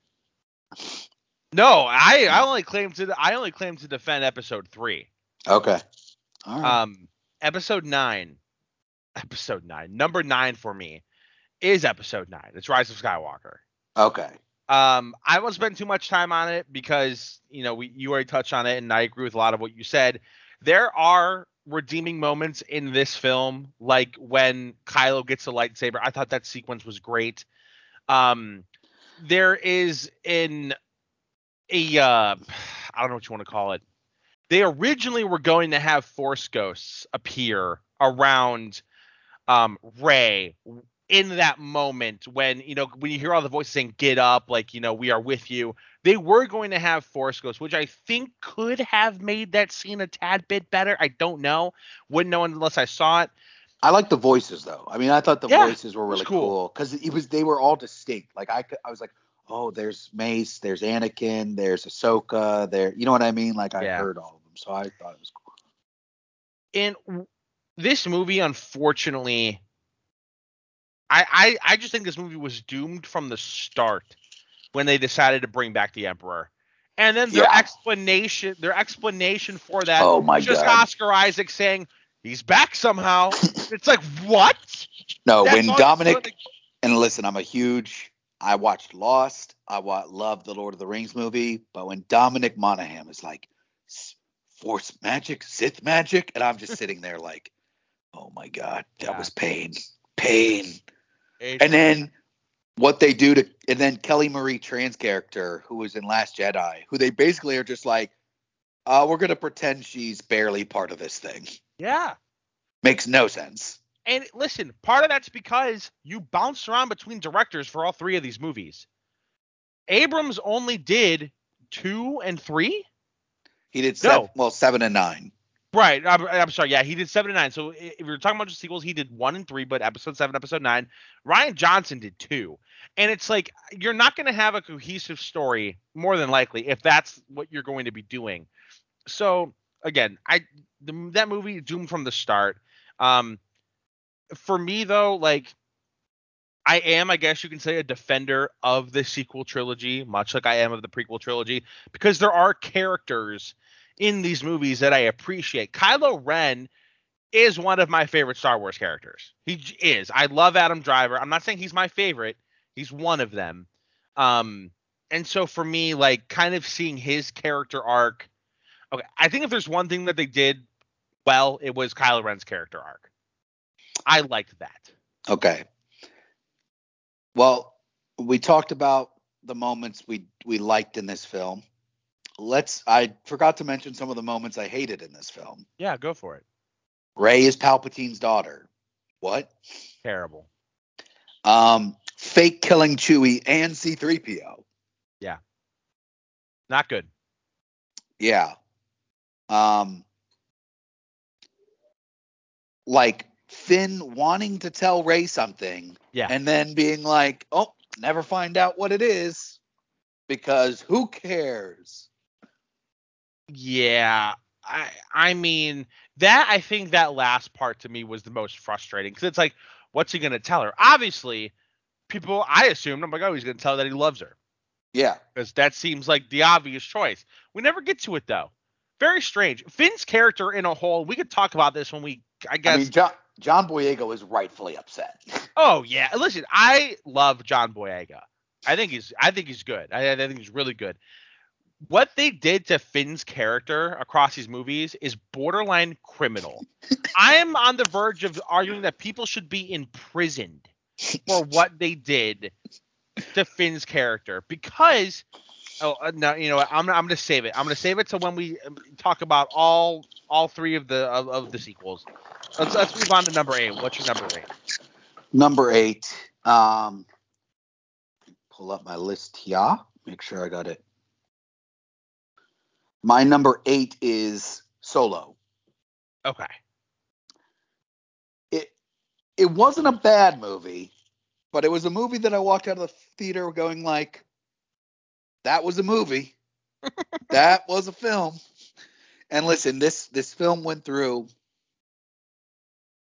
no, I I only claim to I only claim to defend episode three. okay, all right, Um, episode nine, episode nine, number nine for me is episode nine. It's Rise of Skywalker. okay, Um, I won't spend too much time on it because you know we you already touched on it, and I agree with a lot of what you said. There are redeeming moments in this film, like when Kylo gets a lightsaber. I thought that sequence was great. Um, there is in a uh, I don't know what you want to call it. They originally were going to have Force ghosts appear around um Rey in that moment when you know when you hear all the voices saying get up like you know we are with you they were going to have force ghosts which i think could have made that scene a tad bit better i don't know wouldn't know unless i saw it I like the voices though. I mean, I thought the Yeah, voices were really cool. cool because it was they were all distinct. Like I, I was like, oh, there's Mace, there's Anakin, there's Ahsoka, there. You know what I mean? Like I Yeah. heard all of them, so I thought it was cool. and w- this movie unfortunately I, I i just think this movie was doomed from the start when they decided to bring back the emperor and then their Yeah. explanation their explanation for that Oh my just god! oscar isaac saying he's back somehow (laughs) it's like what No, That's when Dominic and listen, I'm a huge. I watched Lost. I wa- love the Lord of the Rings movie, but when Dominic Monaghan is like Force magic, Sith magic, and I'm just sitting there like, oh my god, that Yeah. was pain, pain. And then what they do to, and then Kelly Marie Tran's character, who was in Last Jedi, who they basically are just like, uh, we're gonna pretend she's barely part of this thing. yeah Makes no sense. And listen, part of that's because you bounce around between directors for all three of these movies. Abrams only did two and three. He did No. seven, well seven and nine. Right. I'm, I'm sorry. Yeah, he did seven and nine. So if you're talking about just sequels, he did one and three, but episode seven, episode nine. Rian Johnson did two. And it's like you're not going to have a cohesive story more than likely if that's what you're going to be doing. So again, I the, that movie doomed from the start. Um, for me though, like I am, I guess you can say, a defender of the sequel trilogy, much like I am of the prequel trilogy, because there are characters in these movies that I appreciate. Kylo Ren is one of my favorite Star Wars characters. He is. I love Adam Driver. I'm not saying he's my favorite. He's one of them. Um, and so for me, like kind of seeing his character arc. Okay, I think if there's one thing that they did well, it was Kylo Ren's character arc. I liked that. Okay. Well, we talked about the moments we we liked in this film. Let's I forgot to mention some of the moments I hated in this film. Yeah, go for it. Rey is Palpatine's daughter. What? Terrible. Um fake killing Chewie and C3PO. Yeah. Not good. Yeah. Um like Finn wanting to tell Rey something Yeah. and then being like, "Oh, never find out what it is because who cares?" Yeah. I I mean that I think that last part to me was the most frustrating because it's like, what's he gonna tell her? Obviously, people I assumed I'm like, oh, he's gonna tell her that he loves her Yeah. because that seems like the obvious choice. We never get to it though. Very strange. Finn's character in a whole. We could talk about this when we. I guess. I mean, John, John Boyega is rightfully upset. (laughs) Oh yeah, listen, I love John Boyega. I think he's I think he's good. I, I think he's really good. What they did to Finn's character across these movies is borderline criminal. I am on the verge of arguing that people should be imprisoned for what they did to Finn's character because oh uh, no, you know what? I'm I'm gonna save it. I'm gonna save it to when we um, talk about all all three of the of, of the sequels. Let's let's move on to number eight. What's your number eight? Number eight. Um, pull up my list here. Make sure I got it. My number eight is Solo. Okay. It it wasn't a bad movie. but it was a movie that I walked out of the theater going like, that was a movie. (laughs) that was a film. And listen, this this film went through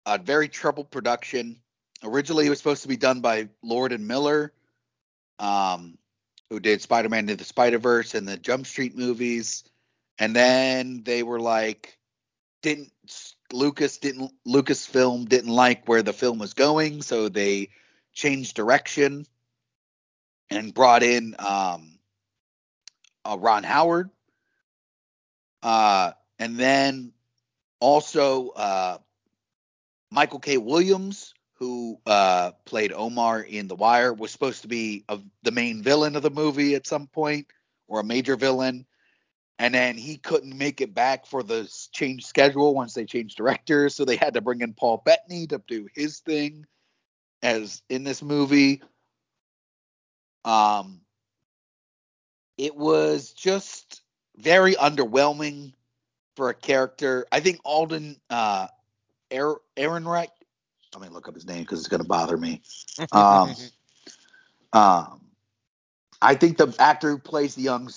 a very troubled production. Originally, it was supposed to be done by Lord and Miller, um, who did Spider-Man into the Spider-Verse and the Jump Street movies. And then they were like, didn't Lucas didn't Lucasfilm didn't like where the film was going, so they changed direction and brought in um, uh, Ron Howard, uh, and then also uh, Michael K. Williams, who uh, played Omar in The Wire, was supposed to be a, the main villain of the movie at some point, or a major villain. And then he couldn't make it back for the change schedule once they changed directors, so they had to bring in Paul Bettany to do his thing as in this movie. Um, it was just very underwhelming for a character. I think Alden uh, Ehrenreich. Let me look up his name because it's going to bother me. (laughs) Um, um, I think the actor who plays the young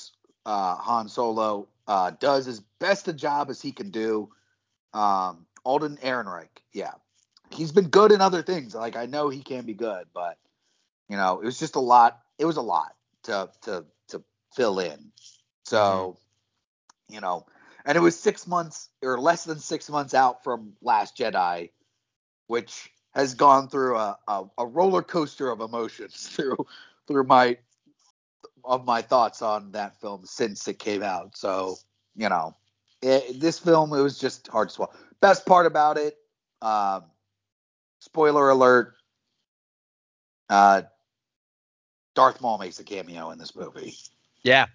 uh, Han Solo uh, does as best a job as he can do. Um, Alden Ehrenreich, yeah, he's been good in other things. Like I know he can be good, but you know, it was just a lot. It was a lot to to to fill in. So, mm-hmm. you know, and it was six months or less than six months out from Last Jedi, which has gone through a, a, a roller coaster of emotions (laughs) through through my of my thoughts on that film since it came out. So, you know, it, this film it was just hard to swallow. Best part about it, um, spoiler alert, uh, Darth Maul makes a cameo in this movie. Yeah.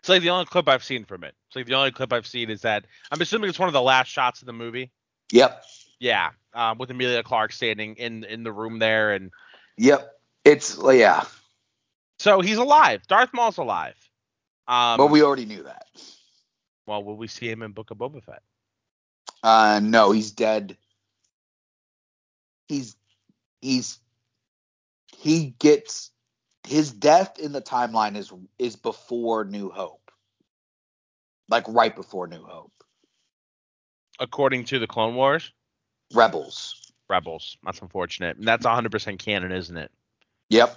It's like the only clip I've seen from it. It's like the only clip I've seen is that I'm assuming it's one of the last shots of the movie. Yep. Yeah, um, with Emilia Clarke standing in in the room there, and yep, it's yeah. So he's alive. Darth Maul's alive. Um, but we already knew that. Well, will we see him in Book of Boba Fett? Uh, no, he's dead he's he's he gets his death in the timeline is is before New Hope. Like right before New Hope. According to the Clone Wars? Rebels. Rebels. That's unfortunate. And that's 100% canon, isn't it? Yep.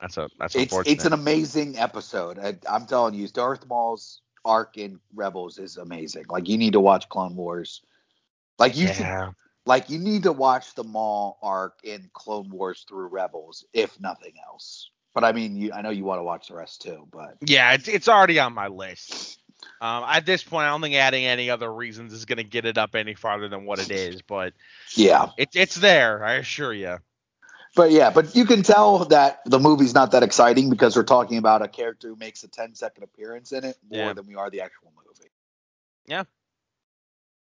That's a that's it's, unfortunate. It's an amazing episode. I, I'm telling you, Darth Maul's arc in Rebels is amazing. Like you need to watch Clone Wars. Like you yeah. should like you need to watch the Maul arc in Clone Wars through Rebels, if nothing else. But I mean, you, I know you want to watch the rest too. But yeah, it's it's already on my list. Um, at this point, I don't think adding any other reasons is going to get it up any farther than what it is. But yeah, it's it's there, I assure you. But yeah, but you can tell that the movie's not that exciting because we're talking about a character who makes a 10 second appearance in it more yeah. than we are the actual movie. Yeah,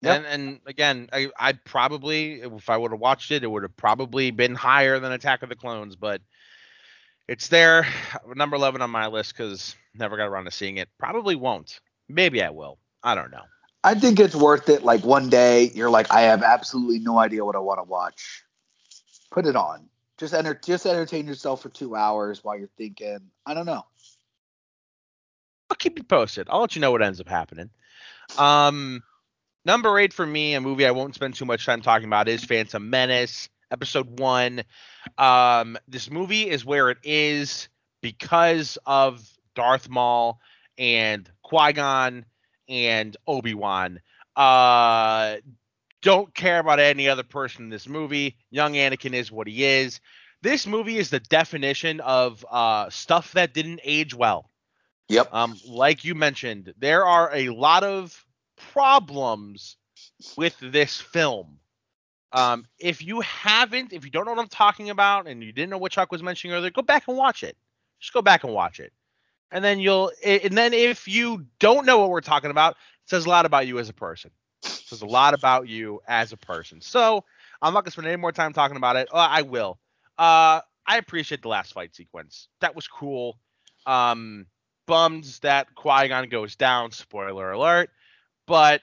Yep. And and again, I I probably if I would have watched it, it would have probably been higher than Attack of the Clones, but it's there, (sighs) number eleven on my list because never got around to seeing it. Probably won't. Maybe I will. I don't know. I think it's worth it. Like one day, you're like, I have absolutely no idea what I want to watch. Put it on. Just enter. Just entertain yourself for two hours while you're thinking. I don't know. I'll keep you posted. I'll let you know what ends up happening. Um. Number eight for me, a movie I won't spend too much time talking about, is Phantom Menace, Episode One. Um, this movie is where it is because of Darth Maul and Qui Gon and Obi Wan. Uh, don't care about any other person in this movie. Young Anakin is what he is. This movie is the definition of uh, stuff that didn't age well. Yep. Um, like you mentioned, there are a lot of problems with this film. Um, if you haven't, if you don't know what I'm talking about, and you didn't know what Chuck was mentioning earlier, go back and watch it. Just go back and watch it, and then you'll. And then if you don't know what we're talking about, it says a lot about you as a person. Says a lot about you as a person. So I'm not gonna spend any more time talking about it. Uh, I will. Uh, I appreciate the last fight sequence. That was cool. Um, bummed that Qui Gon goes down. Spoiler alert but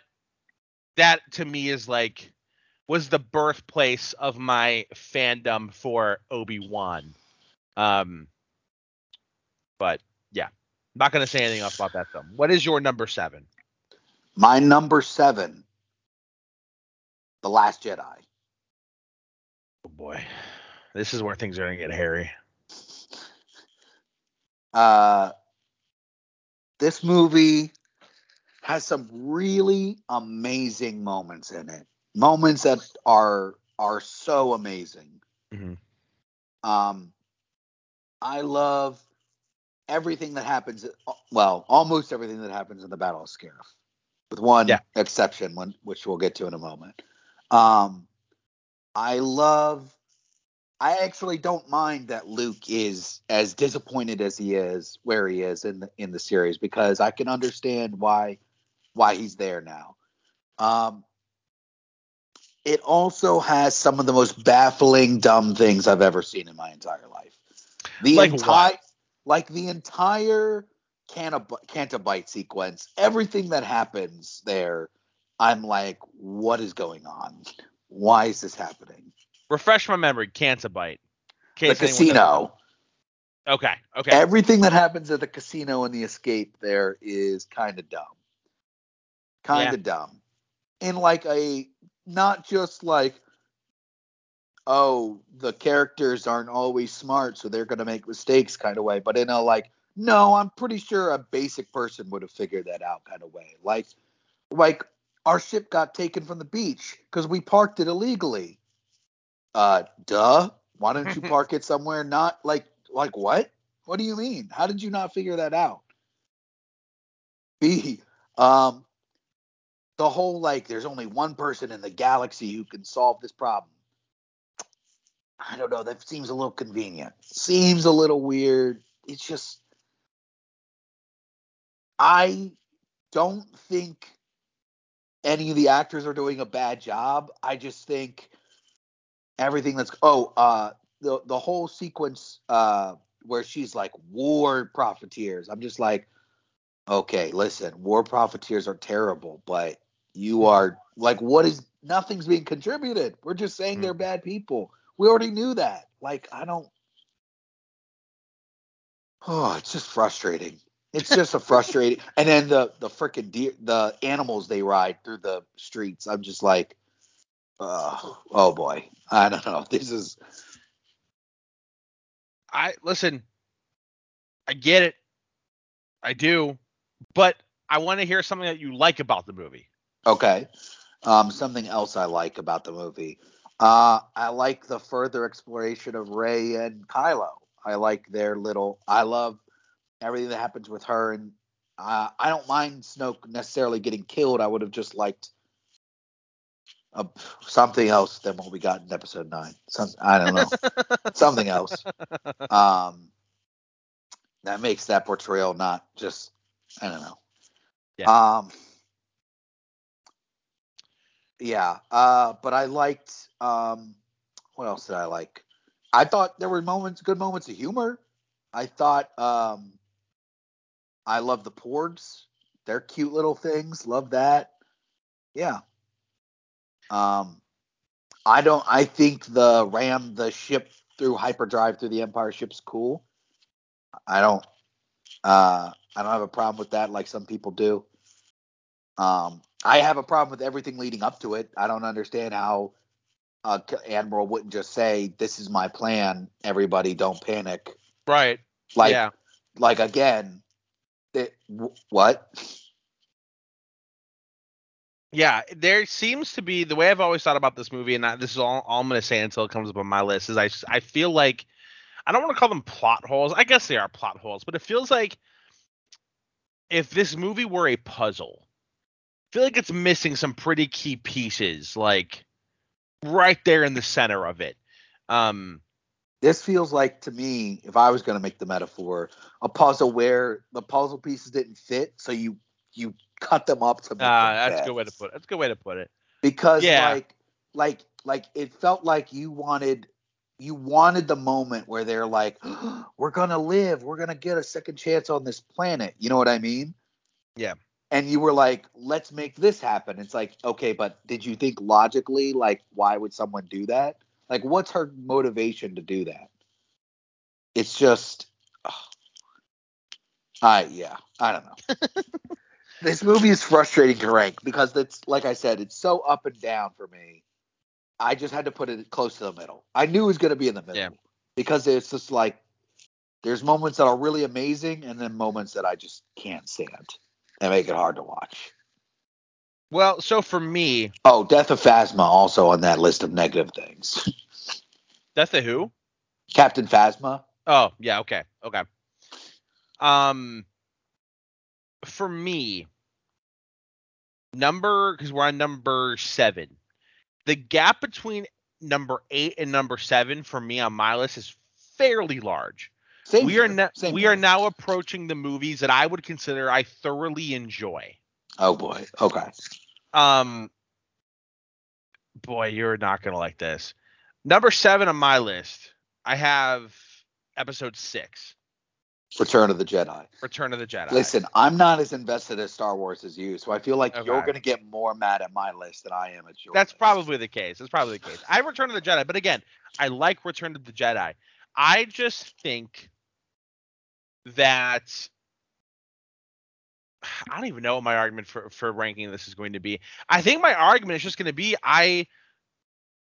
that to me is like was the birthplace of my fandom for Obi Wan. Um, but yeah, not gonna say anything else about that film. What is your number seven? My number seven, The Last Jedi. Oh boy, this is where things are gonna get hairy. Uh, this movie has some really amazing moments in it. Moments that are are so amazing. Mhm. Um, I love everything that happens. Well, almost everything that happens in the Battle of Scarif, with one Yeah. exception, one which we'll get to in a moment. Um, I love. I actually don't mind that Luke is as disappointed as he is where he is in the in the series because I can understand why why he's there now. Um, it also has some of the most baffling dumb things I've ever seen in my entire life. The Like entire what? like the entire Cantab- Canto Bight sequence, everything that happens there, I'm like, what is going on? Why is this happening? Refresh my memory. Canto Bight. In The case anyone doesn't casino. Okay. Okay. Everything that happens at the casino and the escape there is kind of dumb. Kind Yeah. of dumb. In like a not just like oh, the characters aren't always smart, so they're going to make mistakes kind of way, but in a like no, I'm pretty sure a basic person would have figured that out kind of way. Like like our ship got taken from the beach cuz we parked it illegally. Uh duh. Why don't you (laughs) park it somewhere not like like what? What do you mean? How did you not figure that out? B, um, the whole like there's only one person in the galaxy who can solve this problem. I don't know. That seems a little convenient. Seems a little weird. It's just I don't think any of the actors are doing a bad job. I just think everything that's oh uh the the whole sequence uh where she's like war profiteers. I'm just like okay, listen, war profiteers are terrible, but you are like what is nothing's being contributed. We're just saying they're bad people. We already knew that. Like I don't Oh, (sighs) it's just frustrating. It's just a frustrating. And then the the freaking deer, the animals they ride through the streets. I'm just like, oh, oh boy. I don't know. (laughs) This is I listen. I get it. I do, but I want to hear something that you like about the movie. okay. Um, something else I like about the movie. Uh, I like the further exploration of Rey and Kylo. I like their little. I love everything that happens with her, and uh, I don't mind Snoke necessarily getting killed. I would have just liked uh, something else than what we got in Episode Nine. Some, I don't know, (laughs) something else. Um, that makes that portrayal not just. I don't know. Yeah. Um. Yeah. Uh. But I liked. Um. What else did I like? I thought there were moments, good moments of humor. I thought. Um. I love the porgs. They're cute little things. Love that. Yeah. Um. I don't. I think the ram the ship through hyperdrive through the Empire ship's cool. I don't. Uh. I don't have a problem with that, like some people do. Um, I have a problem with everything leading up to it. I don't understand how uh, Admiral wouldn't just say, "This is my plan. Everybody, don't panic." Right. Like, yeah. like again, what? Yeah. There seems to be the way I've always thought about this movie, and I, this is all, all I'm going to say until it comes up on my list. Is I I feel like I don't want to call them plot holes. I guess they are plot holes, but it feels like if this movie were a puzzle, I feel like it's missing some pretty key pieces, like right there in the center of it. Um. This feels like to me, if I was going to make the metaphor, a puzzle where the puzzle pieces didn't fit, so you you cut them up to make ah, them that's a good way to put it. That's a good way to put it. because Yeah. like like like it felt like you wanted you wanted the moment where they're like (gasps) we're gonna live we're gonna get a second chance on this planet you know what i mean Yeah. and you were like let's make this happen it's like okay but did you think logically like why would someone do that like what's her motivation to do that it's just oh, I yeah, I don't know. (laughs) this movie is frustrating to rank because it's like I said, it's so up and down for me. I just had to put it close to the middle. I knew it was going to be in the middle Yeah. because it's just like there's moments that are really amazing and then moments that I just can't stand and make it hard to watch. Well, so for me, Oh, Death of Phasma also on that list of negative things. (laughs) Death of Who? Captain Phasma. Oh, yeah, okay. Okay. Um for me, number because we're on number seven. The gap between number eight and number seven for me on my list is fairly large. Same we are here. now Same we here. are now approaching the movies that I would consider I thoroughly enjoy. Oh boy. Okay. Um boy, you're not gonna like this. Number seven on my list, I have episode six, Return of the Jedi. Return of the Jedi. Listen, I'm not as invested as Star Wars as you, so I feel like you're going to get more mad at my list than I am at yours. That's probably the case. That's probably the case. I have Return of the Jedi, but again, I like Return of the Jedi. I just think that (sighs) I don't even know what my argument for for ranking this is going to be. I think my argument is just going to be I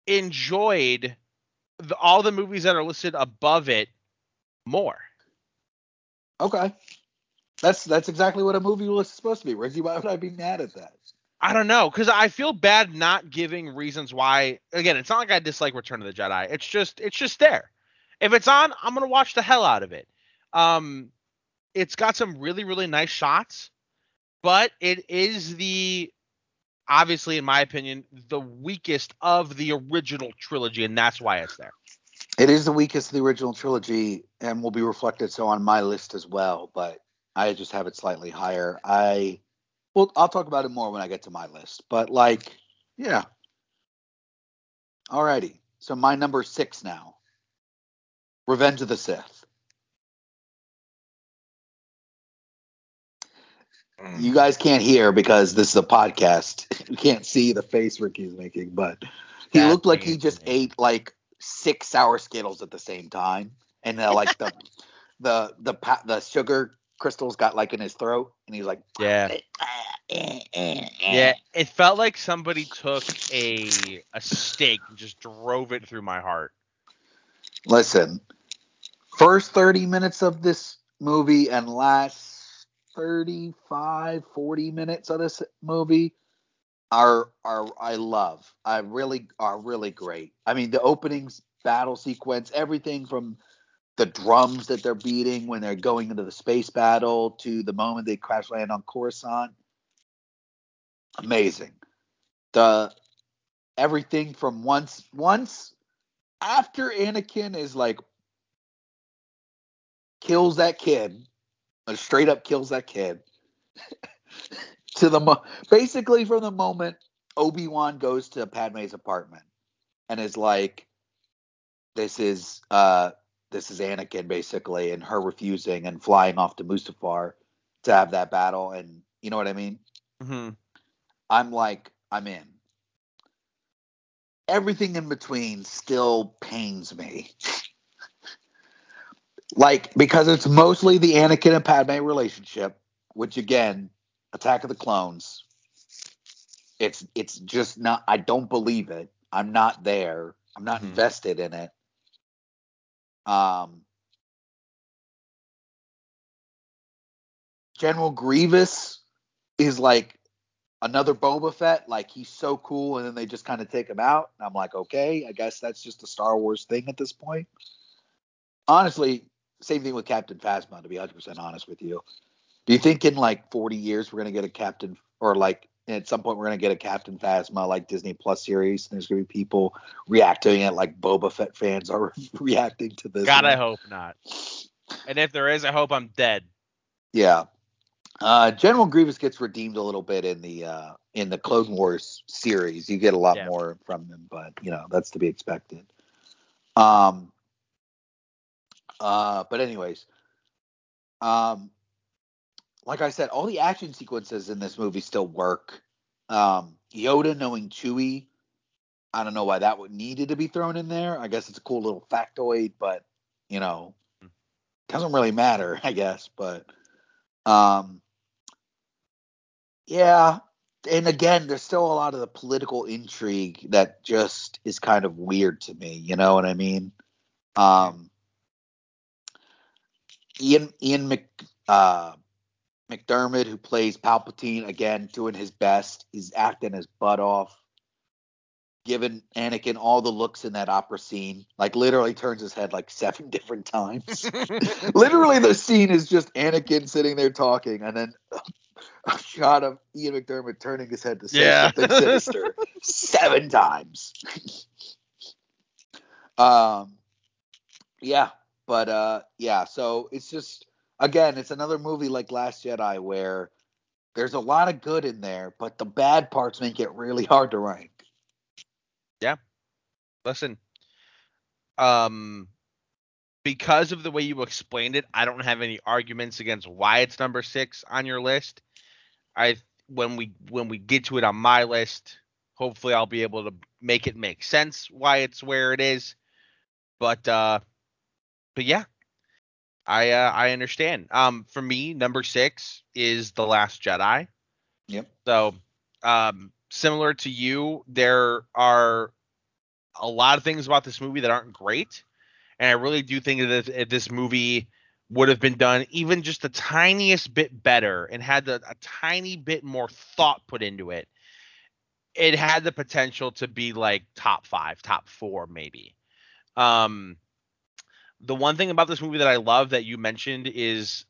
enjoyed the, all the movies that are listed above it more. okay. That's that's exactly what a movie list is supposed to be. Reggie, why would I be mad at that? I don't know because I feel bad not giving reasons why. Again, it's not like I dislike Return of the Jedi. It's just it's just there. If it's on, I'm gonna watch the hell out of it. Um, it's got some really really nice shots, but it is the obviously in my opinion the weakest of the original trilogy, and that's why it's there. It is the weakest of the original trilogy and will be reflected so on my list as well, but I just have it slightly higher. I well, I'll talk about it more when I get to my list. But like, yeah. Alrighty. So my number six now. Revenge of the Sith. You guys can't hear because this is a podcast. (laughs) You can't see the face Ricky's making, but he That looked like he just ate like six sour Skittles at the same time, and uh, like the (laughs) the the pa- the sugar crystals got like in his throat, and he's like, Yeah. Yeah, it felt like somebody took a a stake and just drove it through my heart. Listen, first 30 minutes of this movie and last 35, 40 minutes of this movie are are I love. I really are really great. I mean, the opening battle sequence, everything from the drums that they're beating when they're going into the space battle to the moment they crash land on Coruscant. Amazing. The everything from once once after Anakin is like kills that kid, straight up kills that kid. (laughs) to the mo- basically from the moment Obi Wan goes to Padme's apartment and is like, "This is uh this is Anakin basically," and her refusing and flying off to Mustafar to have that battle, and you know what I mean. Mm-hmm. I'm like, I'm in. Everything in between still pains me. (laughs) like, because it's mostly the Anakin and Padme relationship, which again, Attack of the Clones. It's it's just not I don't believe it. I'm not there. I'm not Mhm. invested in it. Um General Grievous is like another Boba Fett. Like he's so cool, and then they just kind of take him out. And I'm like, okay, I guess that's just a Star Wars thing at this point. Honestly, same thing with Captain Phasma. To be 100 percent honest with you, do you think in like 40 years we're gonna get a Captain, or like at some point we're gonna get a Captain Phasma like Disney Plus series? And there's gonna be people reacting it like Boba Fett fans are (laughs) reacting to this. God, I hope not. And if there is, I hope I'm dead. Yeah. Uh, General Grievous gets redeemed a little bit in the uh, in the Clone Wars series. You get a lot Yeah. more from them, but you know that's to be expected. Um. Uh. But anyways, um, like I said, all the action sequences in this movie still work. Um, Yoda knowing Chewie, I don't know why that would needed to be thrown in there. I guess it's a cool little factoid, but you know, doesn't really matter, (laughs) I guess. But um, yeah. And again, there's still a lot of the political intrigue that just is kind of weird to me. You know what I mean? Um, Ian Ian Mc, uh, McDiarmid, who plays Palpatine, again doing his best. He's acting his butt off, giving Anakin all the looks in that opera scene. Like literally turns his head like (laughs) seven different times. (laughs) literally, the scene is just Anakin sitting there talking, and then a shot of Ian McDiarmid turning his head to say Yeah. something sinister (laughs) seven times. um, yeah, but uh, yeah. So it's just again, it's another movie like Last Jedi where there's a lot of good in there, but the bad parts make it really hard to rank. Yeah. Listen, um, because of the way you explained it, I don't have any arguments against why it's number six on your list. I when we when we get to it on my list, hopefully I'll be able to make it make sense why it's where it is. But uh, but yeah, I uh, I understand. Um, for me, number six is the Last Jedi. Yep. So, um, similar to you, there are a lot of things about this movie that aren't great, and I really do think that if, this movie would have been done even just the tiniest bit better and had a, a tiny bit more thought put into it, it had the potential to be like top five, top four, maybe. Um, the one thing about this movie that I love that you mentioned is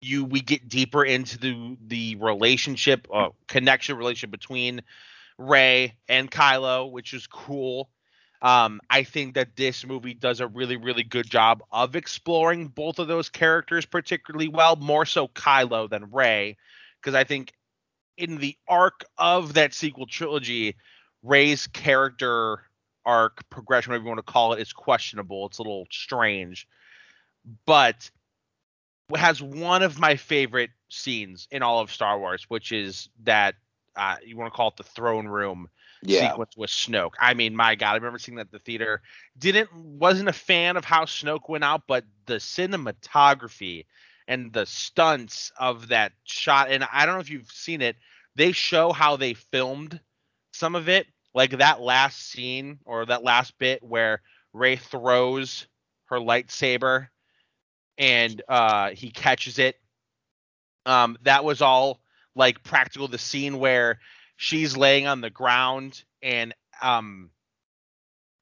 you we get deeper into the the relationship uh, connection relationship between Rey and Kylo, which is cool. Um, I think that this movie does a really, really good job of exploring both of those characters particularly well, more so Kylo than Rey, because I think in the arc of that sequel trilogy, Rey's character arc progression, whatever you want to call it, is questionable. It's a little strange, but has one of my favorite scenes in all of Star Wars, which is that uh, you want to call it the throne room Yeah. sequence with Snoke. I mean, my God, I remember seeing that at the theater. Didn't wasn't a fan of how Snoke went out, but the cinematography and the stunts of that shot, and I don't know if you've seen it. They show how they filmed some of it, like that last scene or that last bit where Rey throws her lightsaber and uh, he catches it. Um, that was all like practical. The scene where she's laying on the ground and um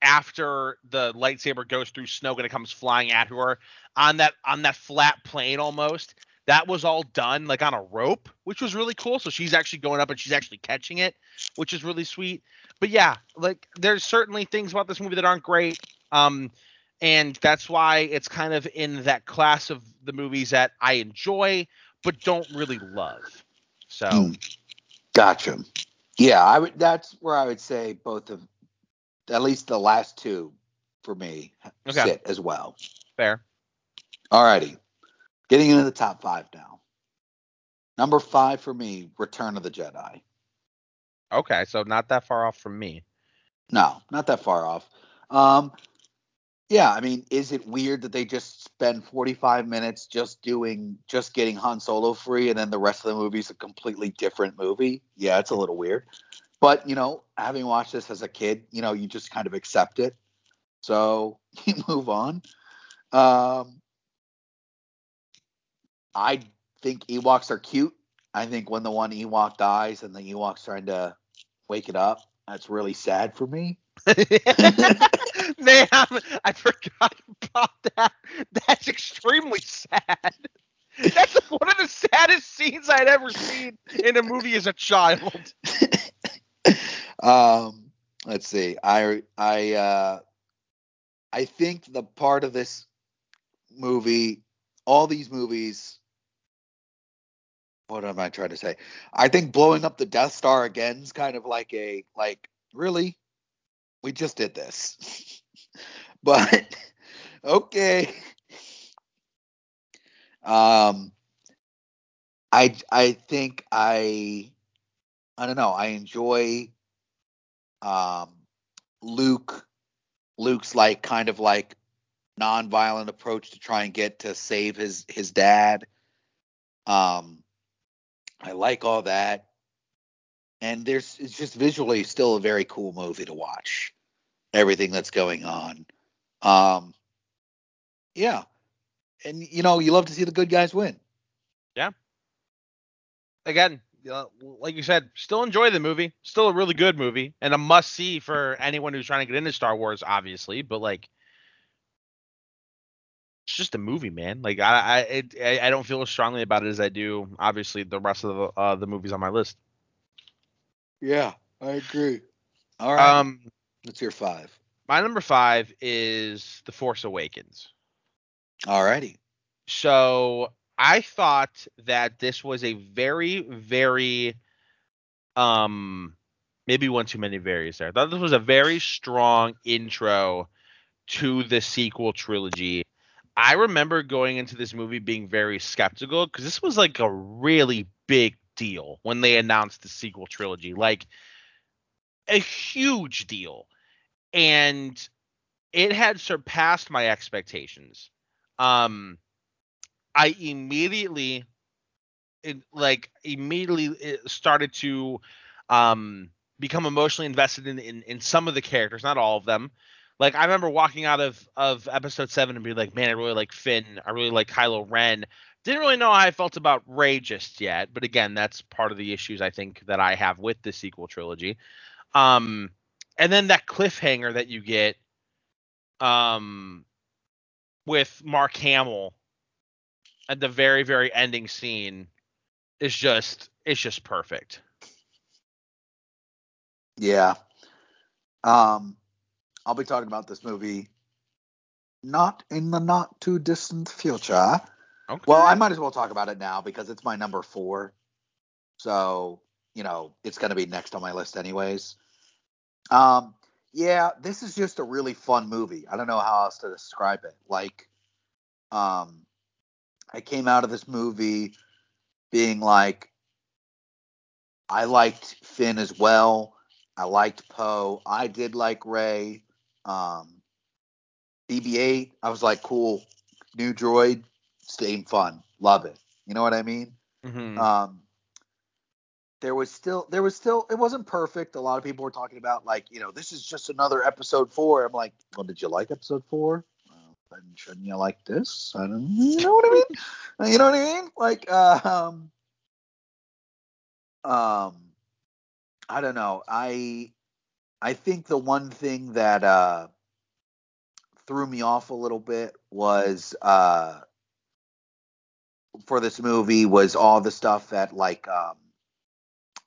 after the lightsaber goes through Snoke and it comes flying at her on that on that flat plane almost that was all done like on a rope which was really cool so she's actually going up and she's actually catching it which is really sweet but yeah like there's certainly things about this movie that aren't great um and that's why it's kind of in that class of the movies that I enjoy but don't really love so Hmm. Gotcha. Yeah, I would. That's where I would say both of, at least the last two, for me, Okay. sit as well. fair Alrighty, getting into the top five now. Number five for me, Return of the Jedi. Okay, so not that far off from me. No, not that far off. Um, yeah, I mean, is it weird that they just spend 45 minutes just doing, just getting Han Solo free, and then the rest of the movie is a completely different movie? Yeah, it's a little weird. But you know, having watched this as a kid, you know, you just kind of accept it. So (laughs) you move on. Um, I think Ewoks are cute. I think when the one Ewok dies and the Ewok's trying to wake it up, that's really sad for me. (laughs) (laughs) Man, I forgot about that. That's extremely sad. That's one of the saddest scenes I'd ever seen in a movie as a child. (laughs) um, let's see. I I uh, I think the part of this movie, all these movies. What am I trying to say? I think blowing up the Death Star again is kind of like a like really, we just did this, (laughs) but (laughs) okay. Um, I I think I I don't know. I enjoy um Luke Luke's like kind of like nonviolent approach to try and get to save his his dad. Um, like all that, and there's it's just visually still a very cool movie to watch. Everything that's going on, um, yeah, and you know you love to see the good guys win. Yeah. Again, uh, like you said, still enjoy the movie. Still a really good movie and a must see for anyone who's trying to get into Star Wars, obviously. But like, it's just a movie, man. Like I I it, I don't feel as strongly about it as I do, obviously, the rest of the uh, the movies on my list. Yeah, I agree. All right, Um, let's hear five. my number five is The Force Awakens. All righty. So I thought that this was a very, very, um, maybe one too many varies there. I thought this was a very strong intro to the sequel trilogy. I remember going into this movie being very skeptical because this was like a really big deal when they announced the sequel trilogy, like a huge deal. And it had surpassed my expectations. Um, I immediately, it, like immediately started to um, become emotionally invested in, in in some of the characters, not all of them. Like I remember walking out of of episode seven and being like, man, I really like Finn. I really like Kylo Ren. Didn't really know how I felt about Rey just yet, but again, that's part of the issues I think that I have with the sequel trilogy. Um, and then that cliffhanger that you get, um, with Mark Hamill at the very very ending scene is just it's just perfect. Yeah. Um, I'll be talking about this movie not in the not too distant future. Okay. Well, I might as well talk about it now because it's my number four. So, you know, it's going to be next on my list, anyways. Um, yeah, this is just a really fun movie. I don't know how else to describe it. Like, um, I came out of this movie being like, I liked Finn as well. I liked Poe. I did like Rey. Um, BB-8, I was like, cool, new droid, same fun, love it. You know what I mean? Mhm. Um, there was still, there was still, it wasn't perfect. A lot of people were talking about like, you know, this is just another episode four. I'm like, well, did you like episode four? Well, shouldn't you like this? I don't, you know what I mean? (laughs) You know what I mean? Like, uh, um, um, I don't know. I, I think the one thing that uh, threw me off a little bit was uh, for this movie was all the stuff that like um,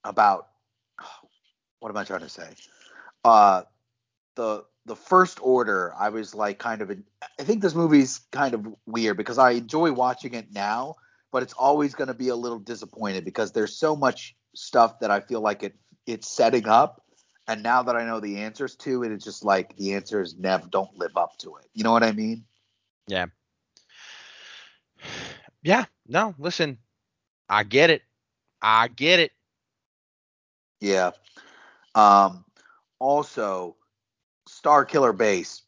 about (sighs) what am I trying to say? Uh, the the first order, I was like kind of. In, I think this movie's kind of weird because I enjoy watching it now, but it's always going to be a little disappointed because there's so much stuff that I feel like it it's setting up, and now that I know the answers to it, it's just like the answers never don't live up to it. You know what I mean? Yeah. Yeah. No, listen. I get it. I get it. Yeah. Um, also, Starkiller Base.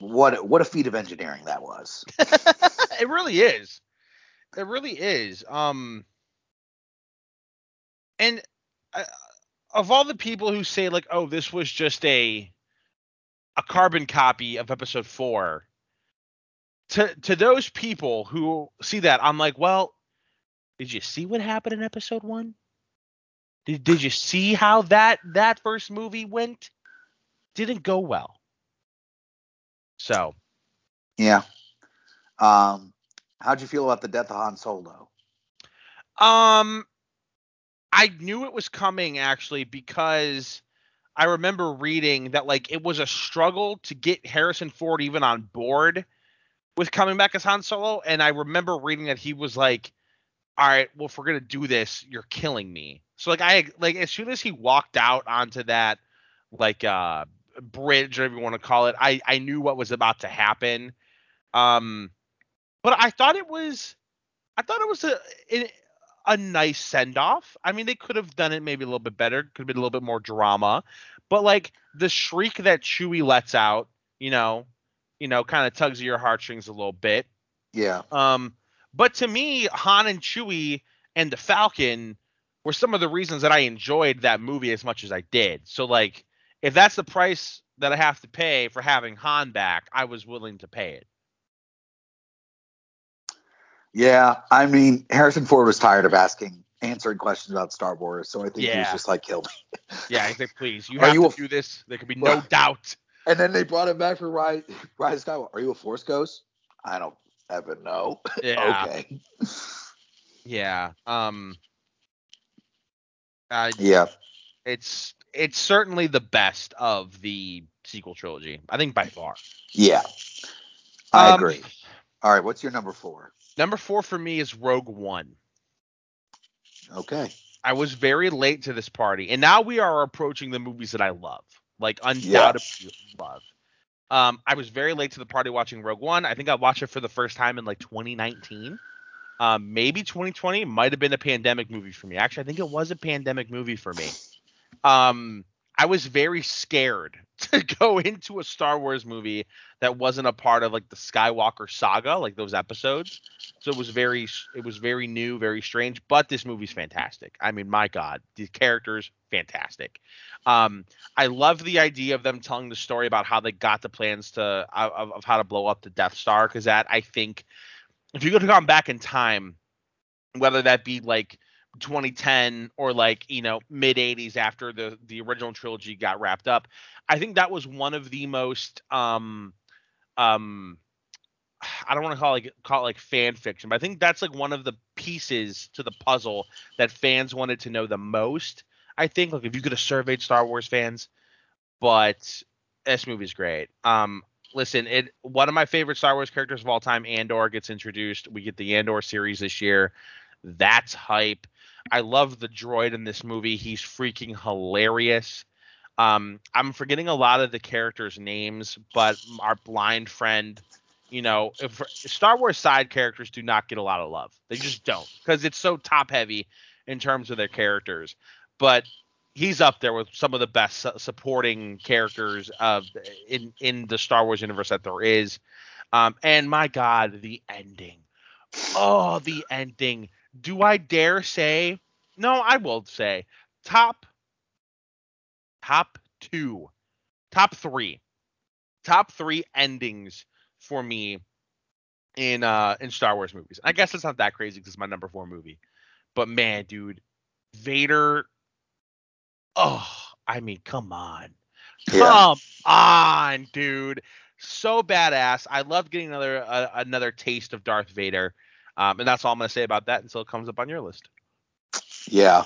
What what a feat of engineering that was. (laughs) it really is. It really is. Um and uh, of all the people who say like, "Oh, this was just a a carbon copy of episode 4." To to those people who see that, I'm like, "Well, did you see what happened in episode 1? Did did you see how that that first movie went? Didn't go well." So, Yeah. Um, how'd you feel about the death of Han Solo? Um, I knew it was coming actually because I remember reading that like it was a struggle to get Harrison Ford even on board with coming back as Han Solo, and I remember reading that he was like, "All right, well, if we're gonna do this, you're killing me." So like I like as soon as he walked out onto that like uh bridge, whatever you want to call it, I I knew what was about to happen. Um, but I thought it was I thought it was a a, a nice send off. I mean, they could have done it maybe a little bit better. Could have been a little bit more drama. But like the shriek that Chewie lets out, you know, you know, kind of tugs at your heartstrings a little bit. Yeah. Um, but to me, Han and Chewie and the Falcon were some of the reasons that I enjoyed that movie as much as I did. So like, if that's the price that I have to pay for having Han back, I was willing to pay it. Yeah, I mean, Harrison Ford was tired of asking, answering questions about Star Wars, so I think he was just like, "Kill me." (laughs) Yeah, he's like, please, you Are have you to a- do this. There can be no doubt. And then they brought him back for Rise, Rise Skywalker. Are you a Force ghost? I don't ever know. (laughs) Yeah. okay. Yeah. Um. Uh, Yeah. it's it's certainly the best of the sequel trilogy. I think by far. Yeah. I Um, agree. All right, what's your number four? Number four for me is Rogue One. Okay. I was very late to this party, and now we are approaching the movies that I love, like undoubtedly love. Um, I was very late to the party watching Rogue One. I think I watched it for the first time in like 2019, um, maybe 2020. Might have been a pandemic movie for me. Actually, I think it was a pandemic movie for me. Um, I was very scared (laughs) to go into a Star Wars movie that wasn't a part of like the Skywalker saga, like those episodes. So it was very it was very new, very strange, but this movie's fantastic. I mean, my god, the characters fantastic. Um I love the idea of them telling the story about how they got the plans to of, of how to blow up the Death Star cuz that I think if you could have gone back in time whether that be like 2010 or like you know mid 80s after the the original trilogy got wrapped up i think that was one of the most um um I don't want to call it like call it like fan fiction, but I think that's like one of the pieces to the puzzle that fans wanted to know the most. I think like if you could have surveyed Star Wars fans, but this movie's great. Um, listen, it one of my favorite Star Wars characters of all time, Andor, gets introduced. We get the Andor series this year. That's hype. I love the droid in this movie. He's freaking hilarious. Um, I'm forgetting a lot of the characters' names, but our blind friend, you know, if Star Wars side characters do not get a lot of love. They just don't because it's so top heavy in terms of their characters. But he's up there with some of the best su- supporting characters of in in the Star Wars universe that there is. Um, and my God, the ending. Oh, the ending. Do I dare say? No, I will say top top two, top three, top three endings for me in uh in Star Wars movies. I guess it's not that crazy because it's my number four movie, but man, dude, Vader. Oh, I mean, come on, Yeah. come on, dude, so badass. I love getting another uh, another taste of Darth Vader, um, and that's all I'm gonna say about that until it comes up on your list. Yeah.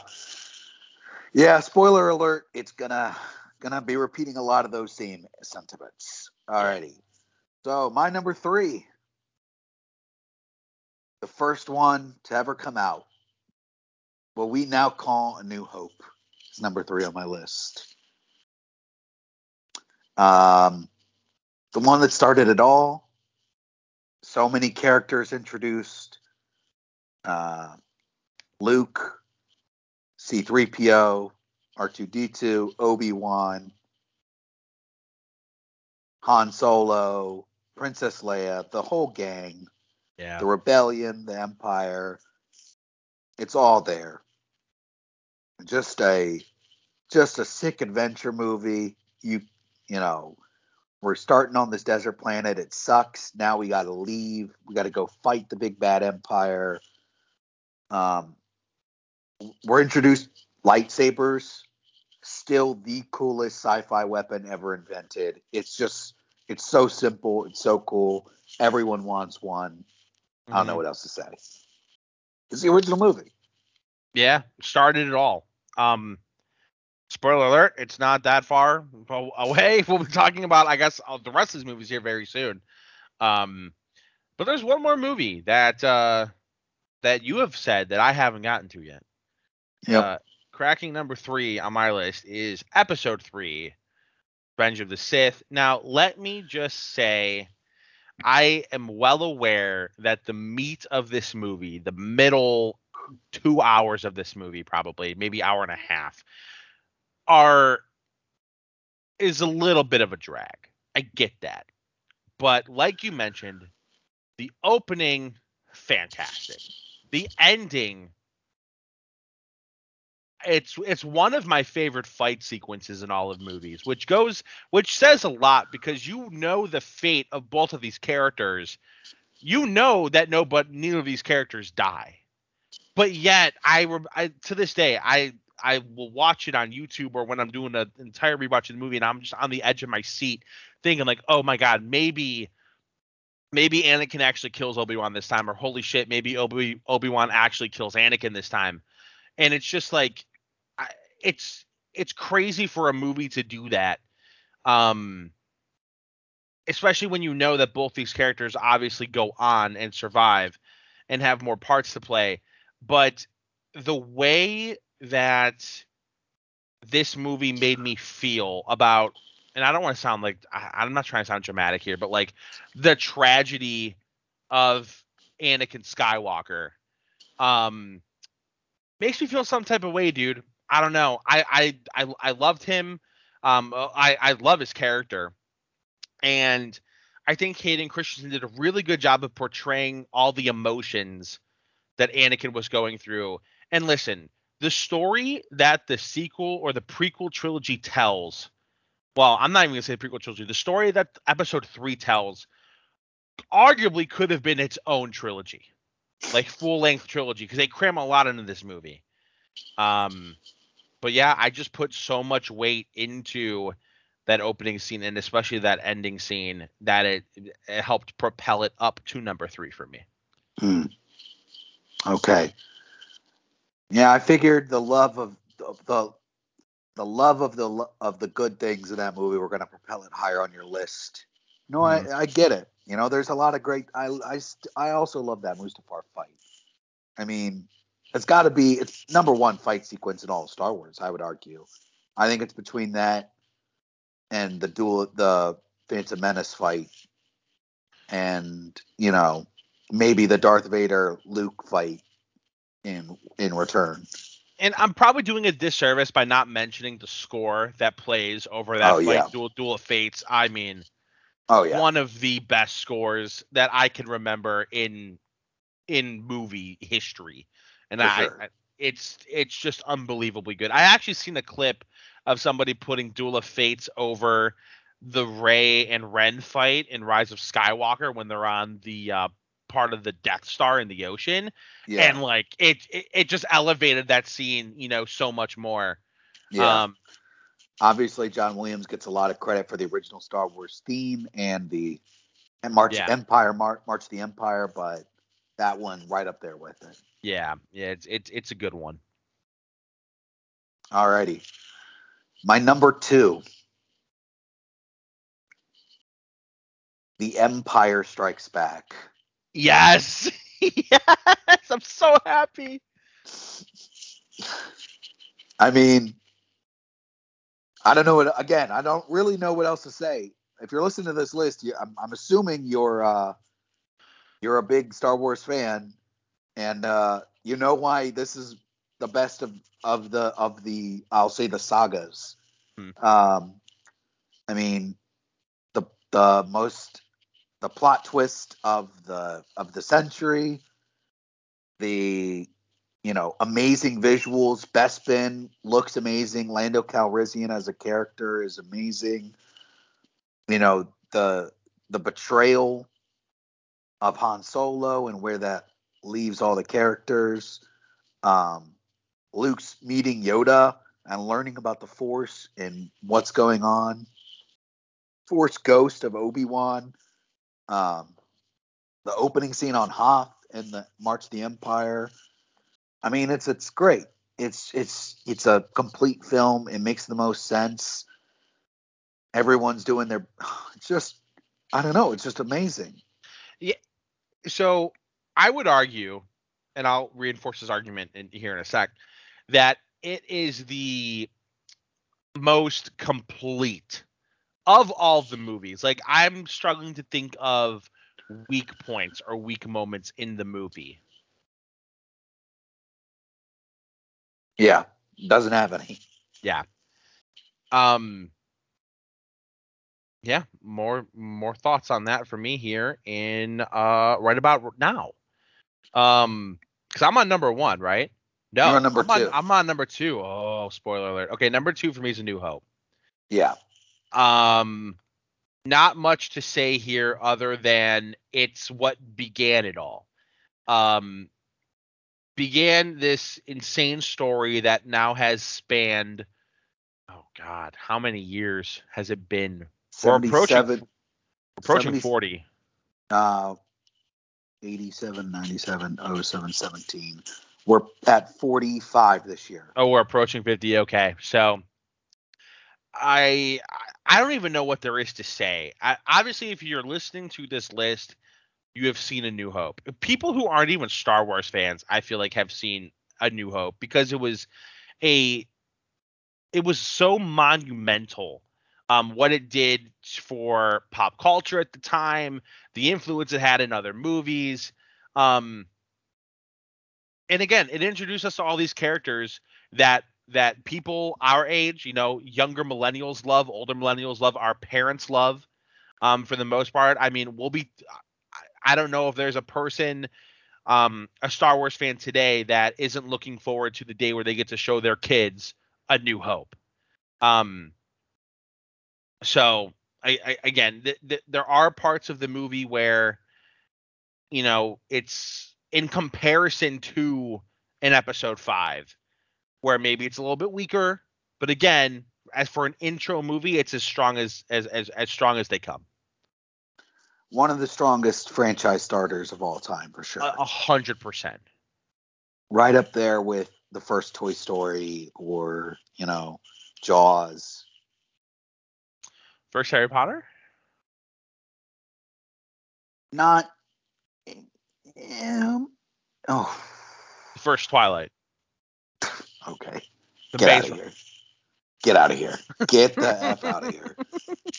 Yeah, spoiler alert, it's gonna gonna be repeating a lot of those same sentiments. Alrighty. So my number three. The first one to ever come out. What we now call A New Hope. It's number three on my list. Um the one that started it all. So many characters introduced. Uh Luke, C3PO, R2D2, Obi-Wan, Han Solo, Princess Leia, the whole gang, Yeah. the rebellion, the empire. It's all there. Just a just a sick adventure movie. You you know, we're starting on this desert planet. It sucks. Now we got to leave. We got to go fight the big bad empire. Um we're introduced lightsabers still the coolest sci-fi weapon ever invented it's just it's so simple it's so cool everyone wants one i don't know Mhm. what else to say it's the original movie Yeah, started it all. Um, spoiler alert: it's not that far away. (laughs) We'll be talking about, I guess, the rest of these movies here very soon. Um, but there's one more movie that uh, that you have said that I haven't gotten to yet. Yep. Uh, cracking number three on my list is Episode Three, Revenge of the Sith. Now, let me just say. I am well aware that the meat of this movie, the middle two hours of this movie, probably maybe hour and a half, are is a little bit of a drag. I get that, But like you mentioned, the opening fantastic. The ending it's it's one of my favorite fight sequences in all of movies, which goes which says a lot because you know the fate of both of these characters. You know that no but neither of these characters die. But yet I, I to this day I I will watch it on YouTube or when I'm doing an entire rewatch of the movie and I'm just on the edge of my seat thinking like, "Oh my god, maybe maybe Anakin actually kills Obi-Wan this time or holy shit, maybe Obi Obi-Wan actually kills Anakin this time." And it's just like it's it's crazy for a movie to do that. Um especially when you know that both these characters obviously go on and survive and have more parts to play. But the way that this movie made me feel about and I don't want to sound like I, am not trying to sound dramatic here, but like the tragedy of Anakin Skywalker um makes me feel some type of way, dude. I don't know. I I I, I loved him. Um, I I love his character, and I think Hayden Christensen did a really good job of portraying all the emotions that Anakin was going through. And listen, the story that the sequel or the prequel trilogy tells. Well, I'm not even gonna say prequel trilogy. The story that Episode Three tells arguably could have been its own trilogy, like full length trilogy, because they cram a lot into this movie. Um, but yeah, I just put so much weight into that opening scene and especially that ending scene that it, it helped propel it up to number three for me. Hmm. Okay. Yeah, I figured the love of the the love of the of the good things in that movie were going to propel it higher on your list. No, mm-hmm. I I get it. You know, there's a lot of great. I I I also love that Mustafar fight. I mean, it's got to be it's number one fight sequence in all of Star Wars. I would argue. I think it's between that and the duel, the Phantom Menace fight, and you know maybe the Darth Vader Luke fight in in return. And I'm probably doing a disservice by not mentioning the score that plays over that oh, fight, yeah. duel, duel of fates. I mean, oh yeah, one of the best scores that I can remember in in movie history and I, sure. I, it's it's just unbelievably good. I actually seen a clip of somebody putting Duel of Fates over the Rey and Ren fight in Rise of Skywalker when they're on the uh, part of the Death Star in the ocean, yeah. and like it, it, it just elevated that scene, you know, so much more. Yeah. Um, Obviously, John Williams gets a lot of credit for the original Star Wars theme and the and March yeah. Empire, March, March the Empire, but that one right up there with it. Yeah, yeah, it's it's it's a good one. Alrighty. My number two. The Empire Strikes Back. Yes. (laughs) yes. I'm so happy. I mean, I don't know what again, I don't really know what else to say. If you're listening to this list, you, I'm, I'm assuming you're uh you're a big Star Wars fan and uh, you know why this is the best of of the of the I'll say the sagas. Hmm. Um, I mean, the the most the plot twist of the of the century, the you know amazing visuals. Bespin looks amazing. Lando Calrissian as a character is amazing. You know the the betrayal of Han Solo and where that leaves all the characters. Um, Luke's meeting Yoda and learning about the Force and what's going on. Force Ghost of Obi Wan. Um, the opening scene on Hoth and the March of the Empire. I mean, it's it's great. It's it's it's a complete film. It makes the most sense. Everyone's doing their. (sighs) It's just I don't know. It's just amazing. Yeah. So I would argue, and I'll reinforce this argument in, here in a sec, that it is the most complete of all the movies. Like I'm struggling to think of weak points or weak moments in the movie. Yeah, doesn't have any. Yeah. Um yeah, more more thoughts on that for me here in uh right about now. Um, because I'm on number one, right? No, You're on number I'm on, two. I'm on number two. Oh, spoiler alert. Okay, number two for me is A New Hope. Yeah. Um, not much to say here other than it's what began it all. Um, began this insane story that now has spanned. Oh God, how many years has it been? We're approaching approaching 70 forty. uh, 87, 97, 07, 17. We're at 45 this year. Oh, we're approaching 50. Okay. So I I don't even know what there is to say. I, obviously, if you're listening to this list, you have seen A New Hope. People who aren't even Star Wars fans, I feel like, have seen A New Hope because it was a it was so monumental. Um, what it did for pop culture at the time, the influence it had in other movies. Um, and again, it introduced us to all these characters that that people our age, you know, younger millennials love, older millennials love, our parents love. Um, for the most part, I mean, we'll be. I don't know if there's a person, um, a Star Wars fan today that isn't looking forward to the day where they get to show their kids A New Hope. Um, so I, I again, th- th- there are parts of the movie where, you know, it's in comparison to an episode five, where maybe it's a little bit weaker, but again, as for an intro movie, it's as strong as as as, as strong as they come. One of the strongest franchise starters of all time, for sure. A hundred percent. right up there with the first Toy Story or, you know, Jaws. First Harry Potter. Not. Um, oh, First Twilight. Okay. The Get out of here. Get out of here. Get the F out of here. (laughs)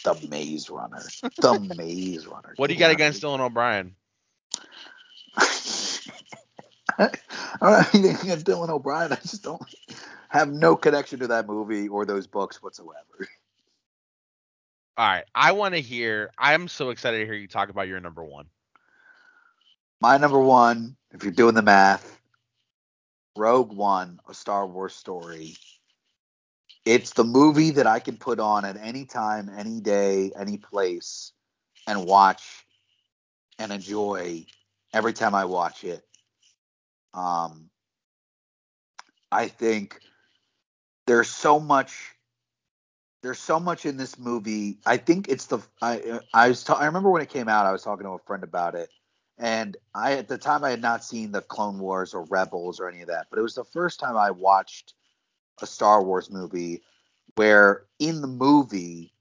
The Maze Runner. The Maze Runner. What do you got against Dylan O'Brien? (laughs) I don't have anything against Dylan O'Brien. I just don't have no connection to that movie or those books whatsoever. All right, I want to hear. I'm so excited to hear you talk about your number one. My number one, if you're doing the math, Rogue One, a Star Wars story. It's the movie that I can put on at any time, any day, any place, and watch and enjoy every time I watch it. Um, I think there's so much. There's so much in this movie. I think it's the. I I was. Ta- I remember when it came out. I was talking to a friend about it, and I at the time I had not seen the Clone Wars or Rebels or any of that, but it was the first time I watched a Star Wars movie where in the movie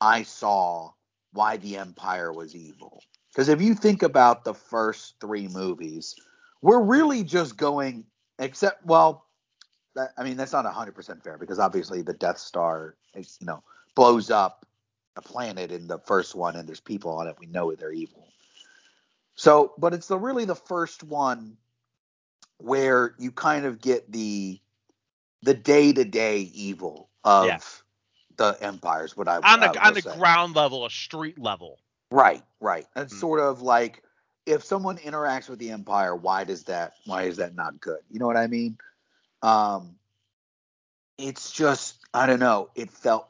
I saw why the Empire was evil. Because if you think about the first three movies, we're really just going, except, well, I mean, that's not 100% fair because obviously the Death Star, is, you know, blows up a planet in the first one and there's people on it. We know they're evil. So, but it's the really the first one where you kind of get the the day to day evil of Yeah. the empires. What I On the will on the say. ground level, a street level. Right, right. It's Mm. sort of like if someone interacts with the empire, why does that why is that not good? You know what I mean? Um it's just I don't know, it felt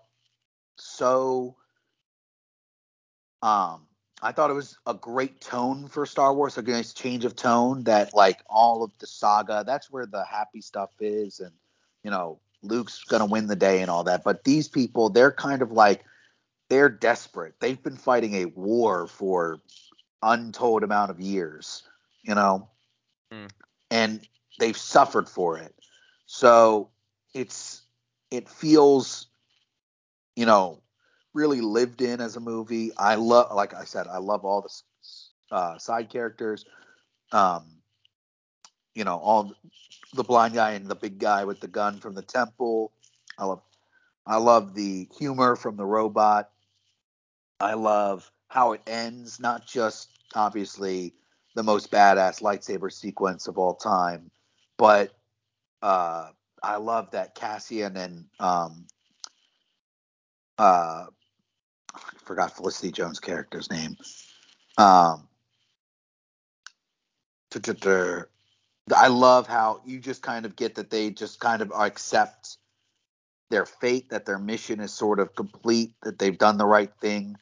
so um I thought it was a great tone for Star Wars, a nice change of tone that like all of the saga, that's where the happy stuff is and you know, Luke's going to win the day and all that. But these people, they're kind of like they're desperate. They've been fighting a war for untold amount of years, you know, Hmm. and they've suffered for it. So it's it feels, you know, really lived in as a movie. I love, like I said, I love all the uh, side characters. Um, you know, all the blind guy and the big guy with the gun from the temple. I love, I love the humor from the robot. I love how it ends, not just obviously the most badass lightsaber sequence of all time, but uh, I love that Cassian and um, uh, forgot Felicity Jones' character's name. Um, I love how you just kind of get that they just kind of accept their fate, that their mission is sort of complete, that they've done the right thing,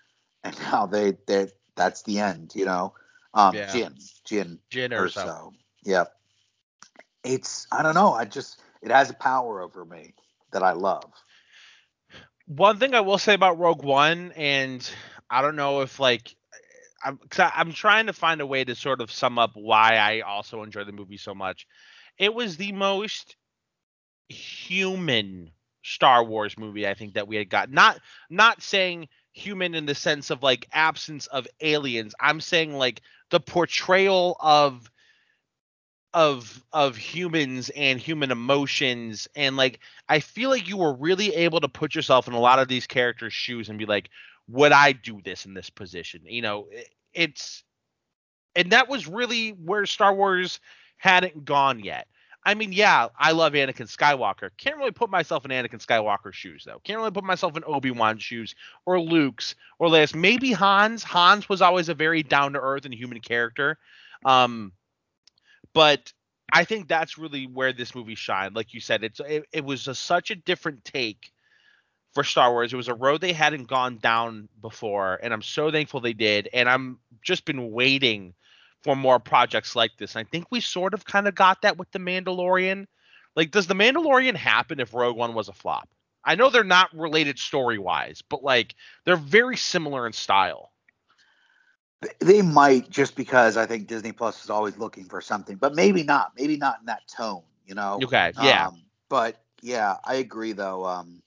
and (laughs) how they they that's the end, you know. Um, Yeah. Jyn, Jyn, Jyn Erso. Erso. Yep. It's I don't know. I just it has a power over me that I love. One thing I will say about Rogue One, and I don't know if like I'm I, I'm trying to find a way to sort of sum up why I also enjoy the movie so much. It was the most human Star Wars movie I think that we had got. Not not saying human in the sense of like absence of aliens. I'm saying like the portrayal of of of humans and human emotions and like I feel like you were really able to put yourself in a lot of these characters' shoes and be like, would I do this in this position? You know, it, it's and that was really where Star Wars hadn't gone yet. I mean, yeah, I love Anakin Skywalker. Can't really put myself in Anakin Skywalker's shoes though. Can't really put myself in Obi Wan's shoes or Luke's or Leia's. Maybe Han's. Hans was always a very down to earth and human character. Um, but I think that's really where this movie shined. Like you said, it's it, it was a, such a different take for Star Wars. It was a road they hadn't gone down before, and I'm so thankful they did. And I'm just been waiting for more projects like this. And I think we sort of kind of got that with the Mandalorian. Like, does the Mandalorian happen if Rogue One was a flop? I know they're not related story wise, but like they're very similar in style. They might just because I think Disney Plus is always looking for something, but maybe not. Maybe not in that tone, you know. Okay, yeah. Um, but yeah, I agree though. Um,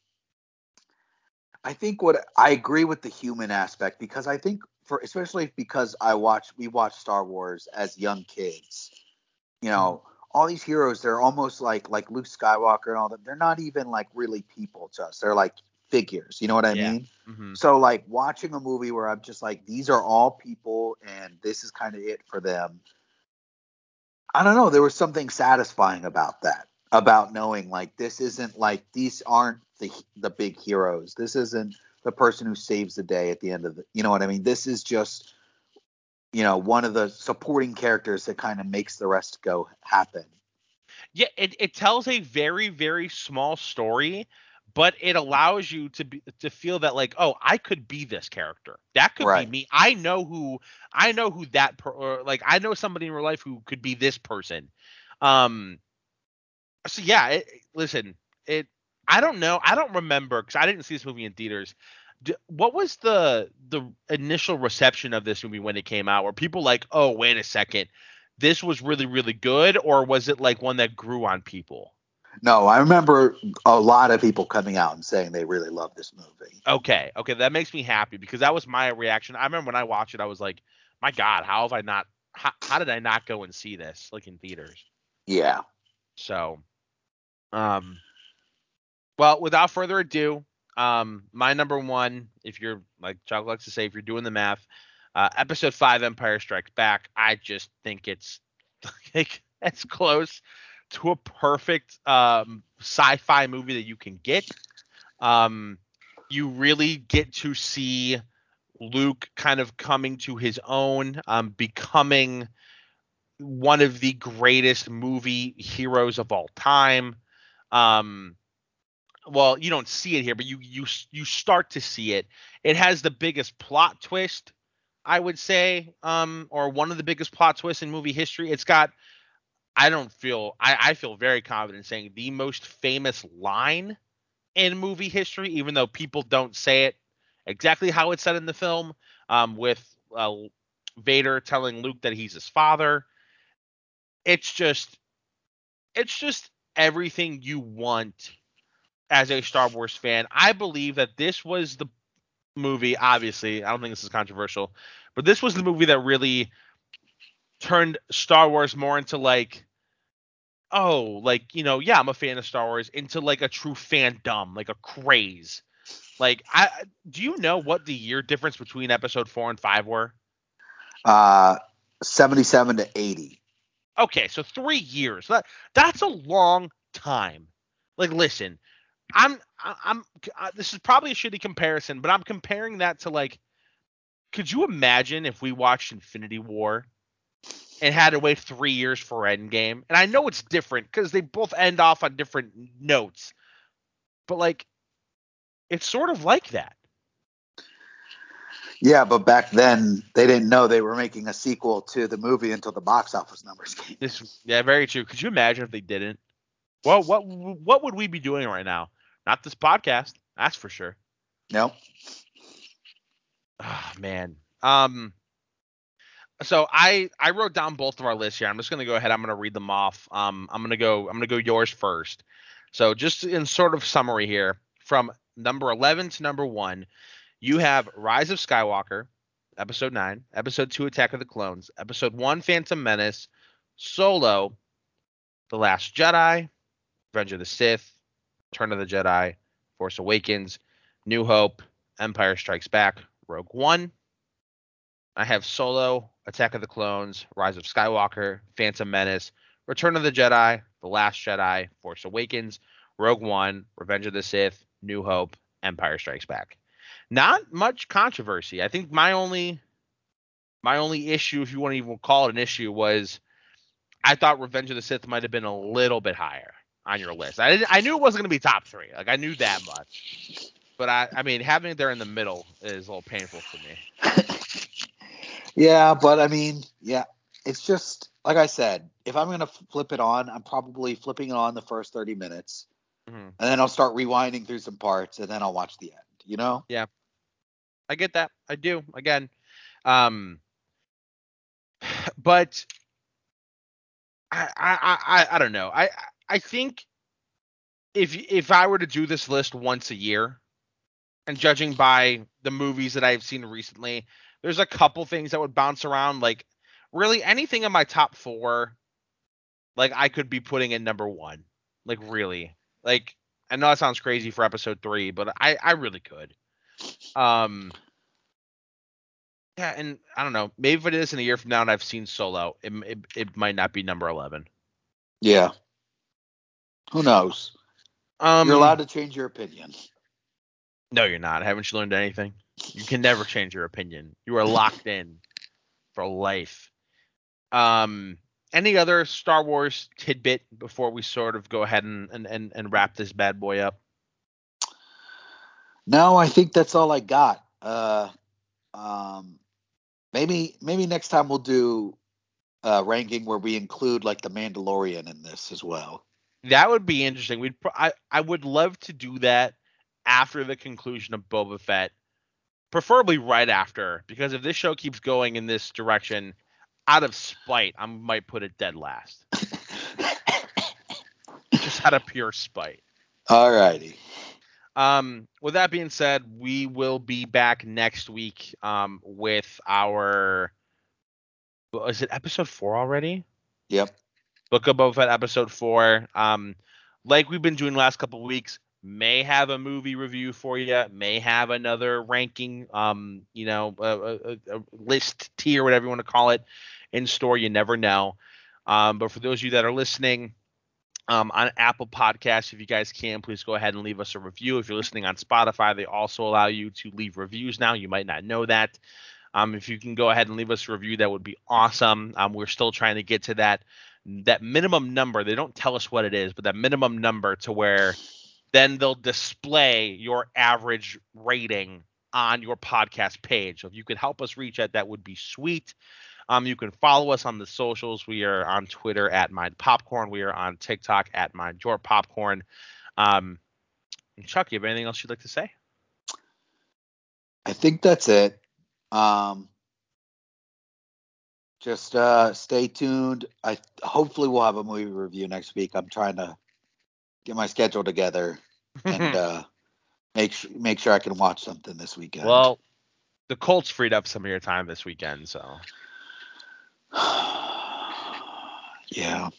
I think what I agree with the human aspect because I think for especially because I watch we watch Star Wars as young kids. You know, all these heroes they're almost like like Luke Skywalker and all that. They're not even like really people to us. They're like figures. You know what I Yeah. mean? hmm So like watching a movie where I'm just like these are all people and this is kind of it for them. I don't know, there was something satisfying about that. About knowing like this isn't like these aren't the the big heroes. This isn't the person who saves the day at the end of the you know what I mean? This is just you know, one of the supporting characters that kind of makes the rest go happen. Yeah, it, it tells a very very small story, but it allows you to be to feel that like oh I could be this character. That could Right. be me. I know who I know who that per, or like I know somebody in real life who could be this person. Um. So yeah, it, listen, it. I don't know. I don't remember because I didn't see this movie in theaters. What was the the initial reception of this movie when it came out? Were people like, oh wait a second, this was really really good, or was it like one that grew on people? No, I remember a lot of people coming out and saying they really love this movie. Okay, okay, that makes me happy because that was my reaction. I remember when I watched it, I was like, my God, how have I not? How, how did I not go and see this like in theaters? Yeah. So, um, well, without further ado, um, my number one, if you're like Chuck likes to say, if you're doing the math, uh, episode five, Empire Strikes Back. I just think it's (laughs) like as close to a perfect um, sci-fi movie that you can get. Um, you really get to see Luke kind of coming to his own, um, becoming one of the greatest movie heroes of all time. Um, well, you don't see it here, but you you you start to see it. It has the biggest plot twist, I would say, um, or one of the biggest plot twists in movie history. It's got, I don't feel, I, I feel very confident saying the most famous line in movie history, even though people don't say it exactly how it's said in the film, um, with uh, Vader telling Luke that he's his father. It's just, it's just everything you want as a Star Wars fan. I believe that this was the movie. Obviously, I don't think this is controversial, but this was the movie that really turned Star Wars more into like, oh, like you know, yeah, I'm a fan of Star Wars, into like a true fandom, like a craze. Like, I do you know what the year difference between Episode four and five were? Uh 77 to 80. Okay, so three years. That that's a long time. Like, listen, I'm I'm uh, this is probably a shitty comparison, but I'm comparing that to like could you imagine if we watched Infinity War and had to wait 3 years for Endgame? And I know it's different cuz they both end off on different notes. But like it's sort of like that. Yeah, but back then they didn't know they were making a sequel to the movie until the box office numbers came. This yeah, very true. Could you imagine if they didn't? Well, what what would we be doing right now? Not this podcast, that's for sure. Nope. Oh, man. Um so I I wrote down both of our lists here. I'm just gonna go ahead. I'm gonna read them off. Um I'm gonna go I'm gonna go yours first. So just in sort of summary here, from number 11 to number one, you have Rise of Skywalker, Episode 9, Episode 2, Attack of the Clones, Episode 1, Phantom Menace, Solo, The Last Jedi, Revenge of the Sith, Return of the Jedi, Force Awakens, New Hope, Empire Strikes Back, Rogue One. I have Solo, Attack of the Clones, Rise of Skywalker, Phantom Menace, Return of the Jedi, The Last Jedi, Force Awakens, Rogue One, Revenge of the Sith, New Hope, Empire Strikes Back not much controversy. I think my only my only issue, if you want to even call it an issue, was I thought Revenge of the Sith might have been a little bit higher on your list. I I knew it wasn't going to be top three. Like I knew that much. But I I mean having it there in the middle is a little painful for me. (laughs) yeah, but I mean, yeah, it's just like I said. If I'm going to flip it on, I'm probably flipping it on the first 30 minutes, mm-hmm. and then I'll start rewinding through some parts, and then I'll watch the end. You know? Yeah. I get that. I do. Again, um, (sighs) but I, I, I, I don't know. I, I think if if I were to do this list once a year, and judging by the movies that I've seen recently, there's a couple things that would bounce around. Like really anything in my top four, like I could be putting in number one. Like really, like I know that sounds crazy for episode three, but I I really could. Um, yeah, and I don't know. Maybe if it is in a year from now and I've seen Solo, it it, it might not be number eleven. Yeah. Who knows? Um, you're allowed to change your opinion. No, you're not. Haven't you learned anything? You can never change your opinion. You are locked in for life. Um, any other Star Wars tidbit before we sort of go ahead and, and, and, and wrap this bad boy up? No, I think that's all I got. Uh, um, maybe maybe next time we'll do a ranking where we include like the Mandalorian in this as well. That would be interesting. We'd I I would love to do that after the conclusion of Boba Fett, preferably right after, because if this show keeps going in this direction, out of spite, I might put it dead last. (coughs) Just out of pure spite. All righty. Um, with that being said, we will be back next week um, with our. Is it episode four already? Yep. Book of Boba Fett episode four. Um, like we've been doing last couple weeks, may have a movie review for you, may have another ranking, um, you know, a, a, a list tier, whatever you want to call it, in store. You never know. Um, but for those of you that are listening, um, on Apple Podcasts. If you guys can, please go ahead and leave us a review. If you're listening on Spotify, they also allow you to leave reviews now. You might not know that. Um, if you can go ahead and leave us a review, that would be awesome. Um, we're still trying to get to that that minimum number. They don't tell us what it is, but that minimum number to where then they'll display your average rating on your podcast page. So if you could help us reach that, that would be sweet. Um, you can follow us on the socials. We are on Twitter at Mind Popcorn. We are on TikTok at Mind Your Popcorn. Um, Chuck, you have anything else you'd like to say? I think that's it. Um, just uh, stay tuned. I hopefully we'll have a movie review next week. I'm trying to get my schedule together and (laughs) uh, make sure make sure I can watch something this weekend. Well, the Colts freed up some of your time this weekend, so (sighs) yeah. (laughs)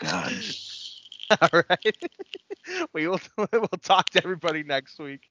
God. All right. (laughs) we will we'll talk to everybody next week.